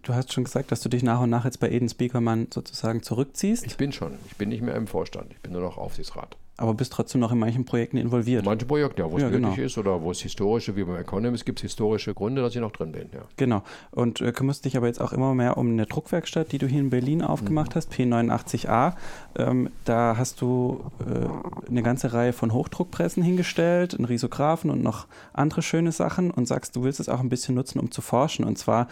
Du hast schon gesagt, dass du dich nach und nach jetzt bei Eden Speakermann sozusagen zurückziehst. Ich bin schon. Ich bin nicht mehr im Vorstand. Ich bin nur noch Aufsichtsrat aber bist trotzdem noch in manchen Projekten involviert. Manche Projekte, ja, wo es ja, nötig genau. ist oder wo es historische, wie beim Economist gibt es historische Gründe, dass ich noch drin bin. Ja. Genau. Und äh, kümmerst dich aber jetzt auch immer mehr um eine Druckwerkstatt, die du hier in Berlin aufgemacht mhm. hast, P89A. Ähm, da hast du äh, eine ganze Reihe von Hochdruckpressen hingestellt, einen Risographen und noch andere schöne Sachen und sagst, du willst es auch ein bisschen nutzen, um zu forschen. Und zwar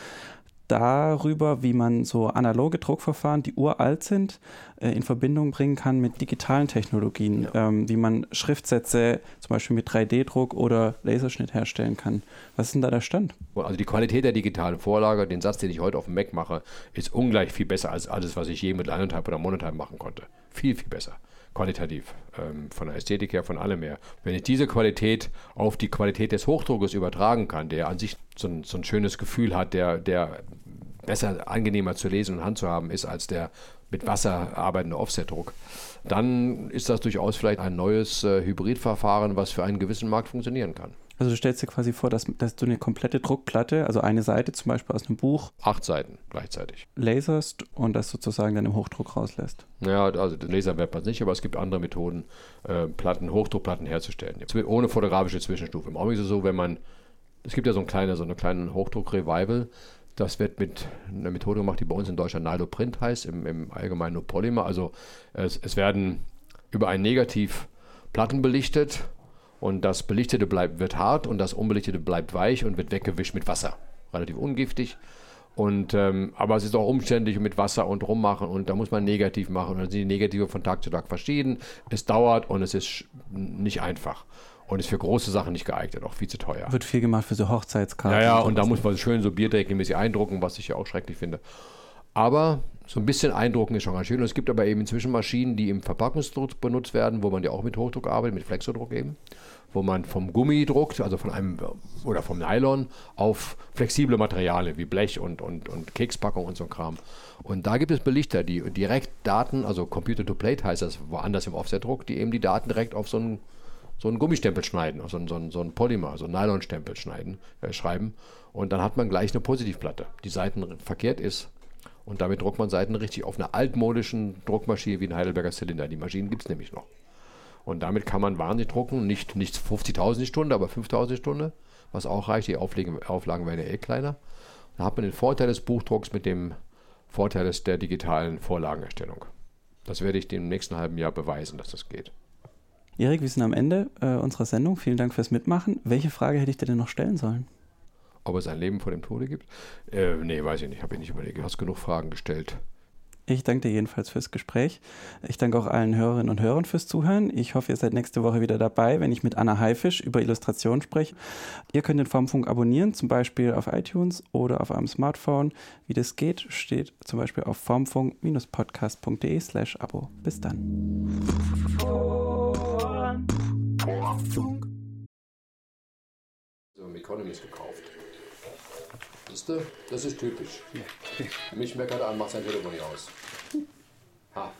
darüber, wie man so analoge Druckverfahren, die uralt sind, äh, in Verbindung bringen kann mit digitalen Technologien, ja. ähm, wie man Schriftsätze zum Beispiel mit 3D-Druck oder Laserschnitt herstellen kann. Was ist denn da der Stand? Also die Qualität der digitalen Vorlage, den Satz, den ich heute auf dem Mac mache, ist ungleich viel besser als alles, was ich je mit Linotype oder Monotype machen konnte. Viel, viel besser qualitativ, ähm, von der Ästhetik her, von allem her. Wenn ich diese Qualität auf die Qualität des Hochdruckes übertragen kann, der an sich so ein, so ein schönes Gefühl hat, der, der besser, angenehmer zu lesen und handzuhaben ist als der mit Wasser arbeitende Offsetdruck, dann ist das durchaus vielleicht ein neues äh, Hybridverfahren, was für einen gewissen Markt funktionieren kann. Also du stellst dir quasi vor, dass, dass du eine komplette Druckplatte, also eine Seite zum Beispiel aus einem Buch, Acht Seiten gleichzeitig. laserst und das sozusagen dann im Hochdruck rauslässt. Ja, also den Laser wird man nicht, aber es gibt andere Methoden, äh, Platten, Hochdruckplatten herzustellen. Ohne fotografische Zwischenstufe. Im Augenblick ist es so, wenn man, es gibt ja so, ein kleine, so eine kleine Hochdruck-Revival, das wird mit einer Methode gemacht, die bei uns in Deutschland Niloprint heißt, im, im Allgemeinen nur Polymer. Also es, es werden über ein Negativ Platten belichtet und das Belichtete bleibt, wird hart und das Unbelichtete bleibt weich und wird weggewischt mit Wasser. Relativ ungiftig. Und, ähm, aber es ist auch umständlich mit Wasser und rummachen und da muss man negativ machen. Und dann sind die Negative von Tag zu Tag verschieden. Es dauert und es ist nicht einfach. Und ist für große Sachen nicht geeignet, auch viel zu teuer. Wird viel gemacht für so Hochzeitskarten. Ja, ja, und und da muss man schön so bierdeckelmäßig eindrucken, was ich ja auch schrecklich finde. Aber so ein bisschen eindrucken ist schon ganz schön. Und es gibt aber eben inzwischen Maschinen, die im Verpackungsdruck benutzt werden, wo man ja auch mit Hochdruck arbeitet, mit Flexodruck eben, wo man vom Gummi druckt, also von einem oder vom Nylon auf flexible Materialien wie Blech und, und, und Kekspackung und so ein Kram. Und da gibt es Belichter, die direkt Daten, also Computer to Plate heißt das woanders im Offsetdruck, die eben die Daten direkt auf so einen so einen Gummistempel schneiden, also so einen, so einen Polymer, so einen Nylonstempel schneiden, äh, schreiben. Und dann hat man gleich eine Positivplatte, die Seiten verkehrt ist. Und damit druckt man Seiten richtig auf einer altmodischen Druckmaschine wie ein Heidelberger Zylinder. Die Maschinen gibt es nämlich noch. Und damit kann man wahnsinnig drucken, nicht, nicht 50.000 die Stunde, aber 5.000 die Stunde, was auch reicht. Die Auflagen, Auflagen werden ja eh kleiner. Dann hat man den Vorteil des Buchdrucks mit dem Vorteil des, der digitalen Vorlagenerstellung. Das werde ich dem nächsten halben Jahr beweisen, dass das geht. Erik, wir sind am Ende äh, unserer Sendung. Vielen Dank fürs Mitmachen. Welche Frage hätte ich dir denn noch stellen sollen? Ob es ein Leben vor dem Tode gibt? Äh, nee, weiß ich nicht. Habe ich nicht überlegt. Du hast genug Fragen gestellt. Ich danke dir jedenfalls fürs Gespräch. Ich danke auch allen Hörerinnen und Hörern fürs Zuhören. Ich hoffe, ihr seid nächste Woche wieder dabei, wenn ich mit Anna Haifisch über Illustration spreche. Ihr könnt den Formfunk abonnieren, zum Beispiel auf iTunes oder auf eurem Smartphone. Wie das geht, steht zum Beispiel auf formfunk-podcast.de slash Abo. Bis dann. So, im Economist gekauft. Siehst du? Das ist typisch. Mich meckert an, macht sein Telefon nicht aus. Ha.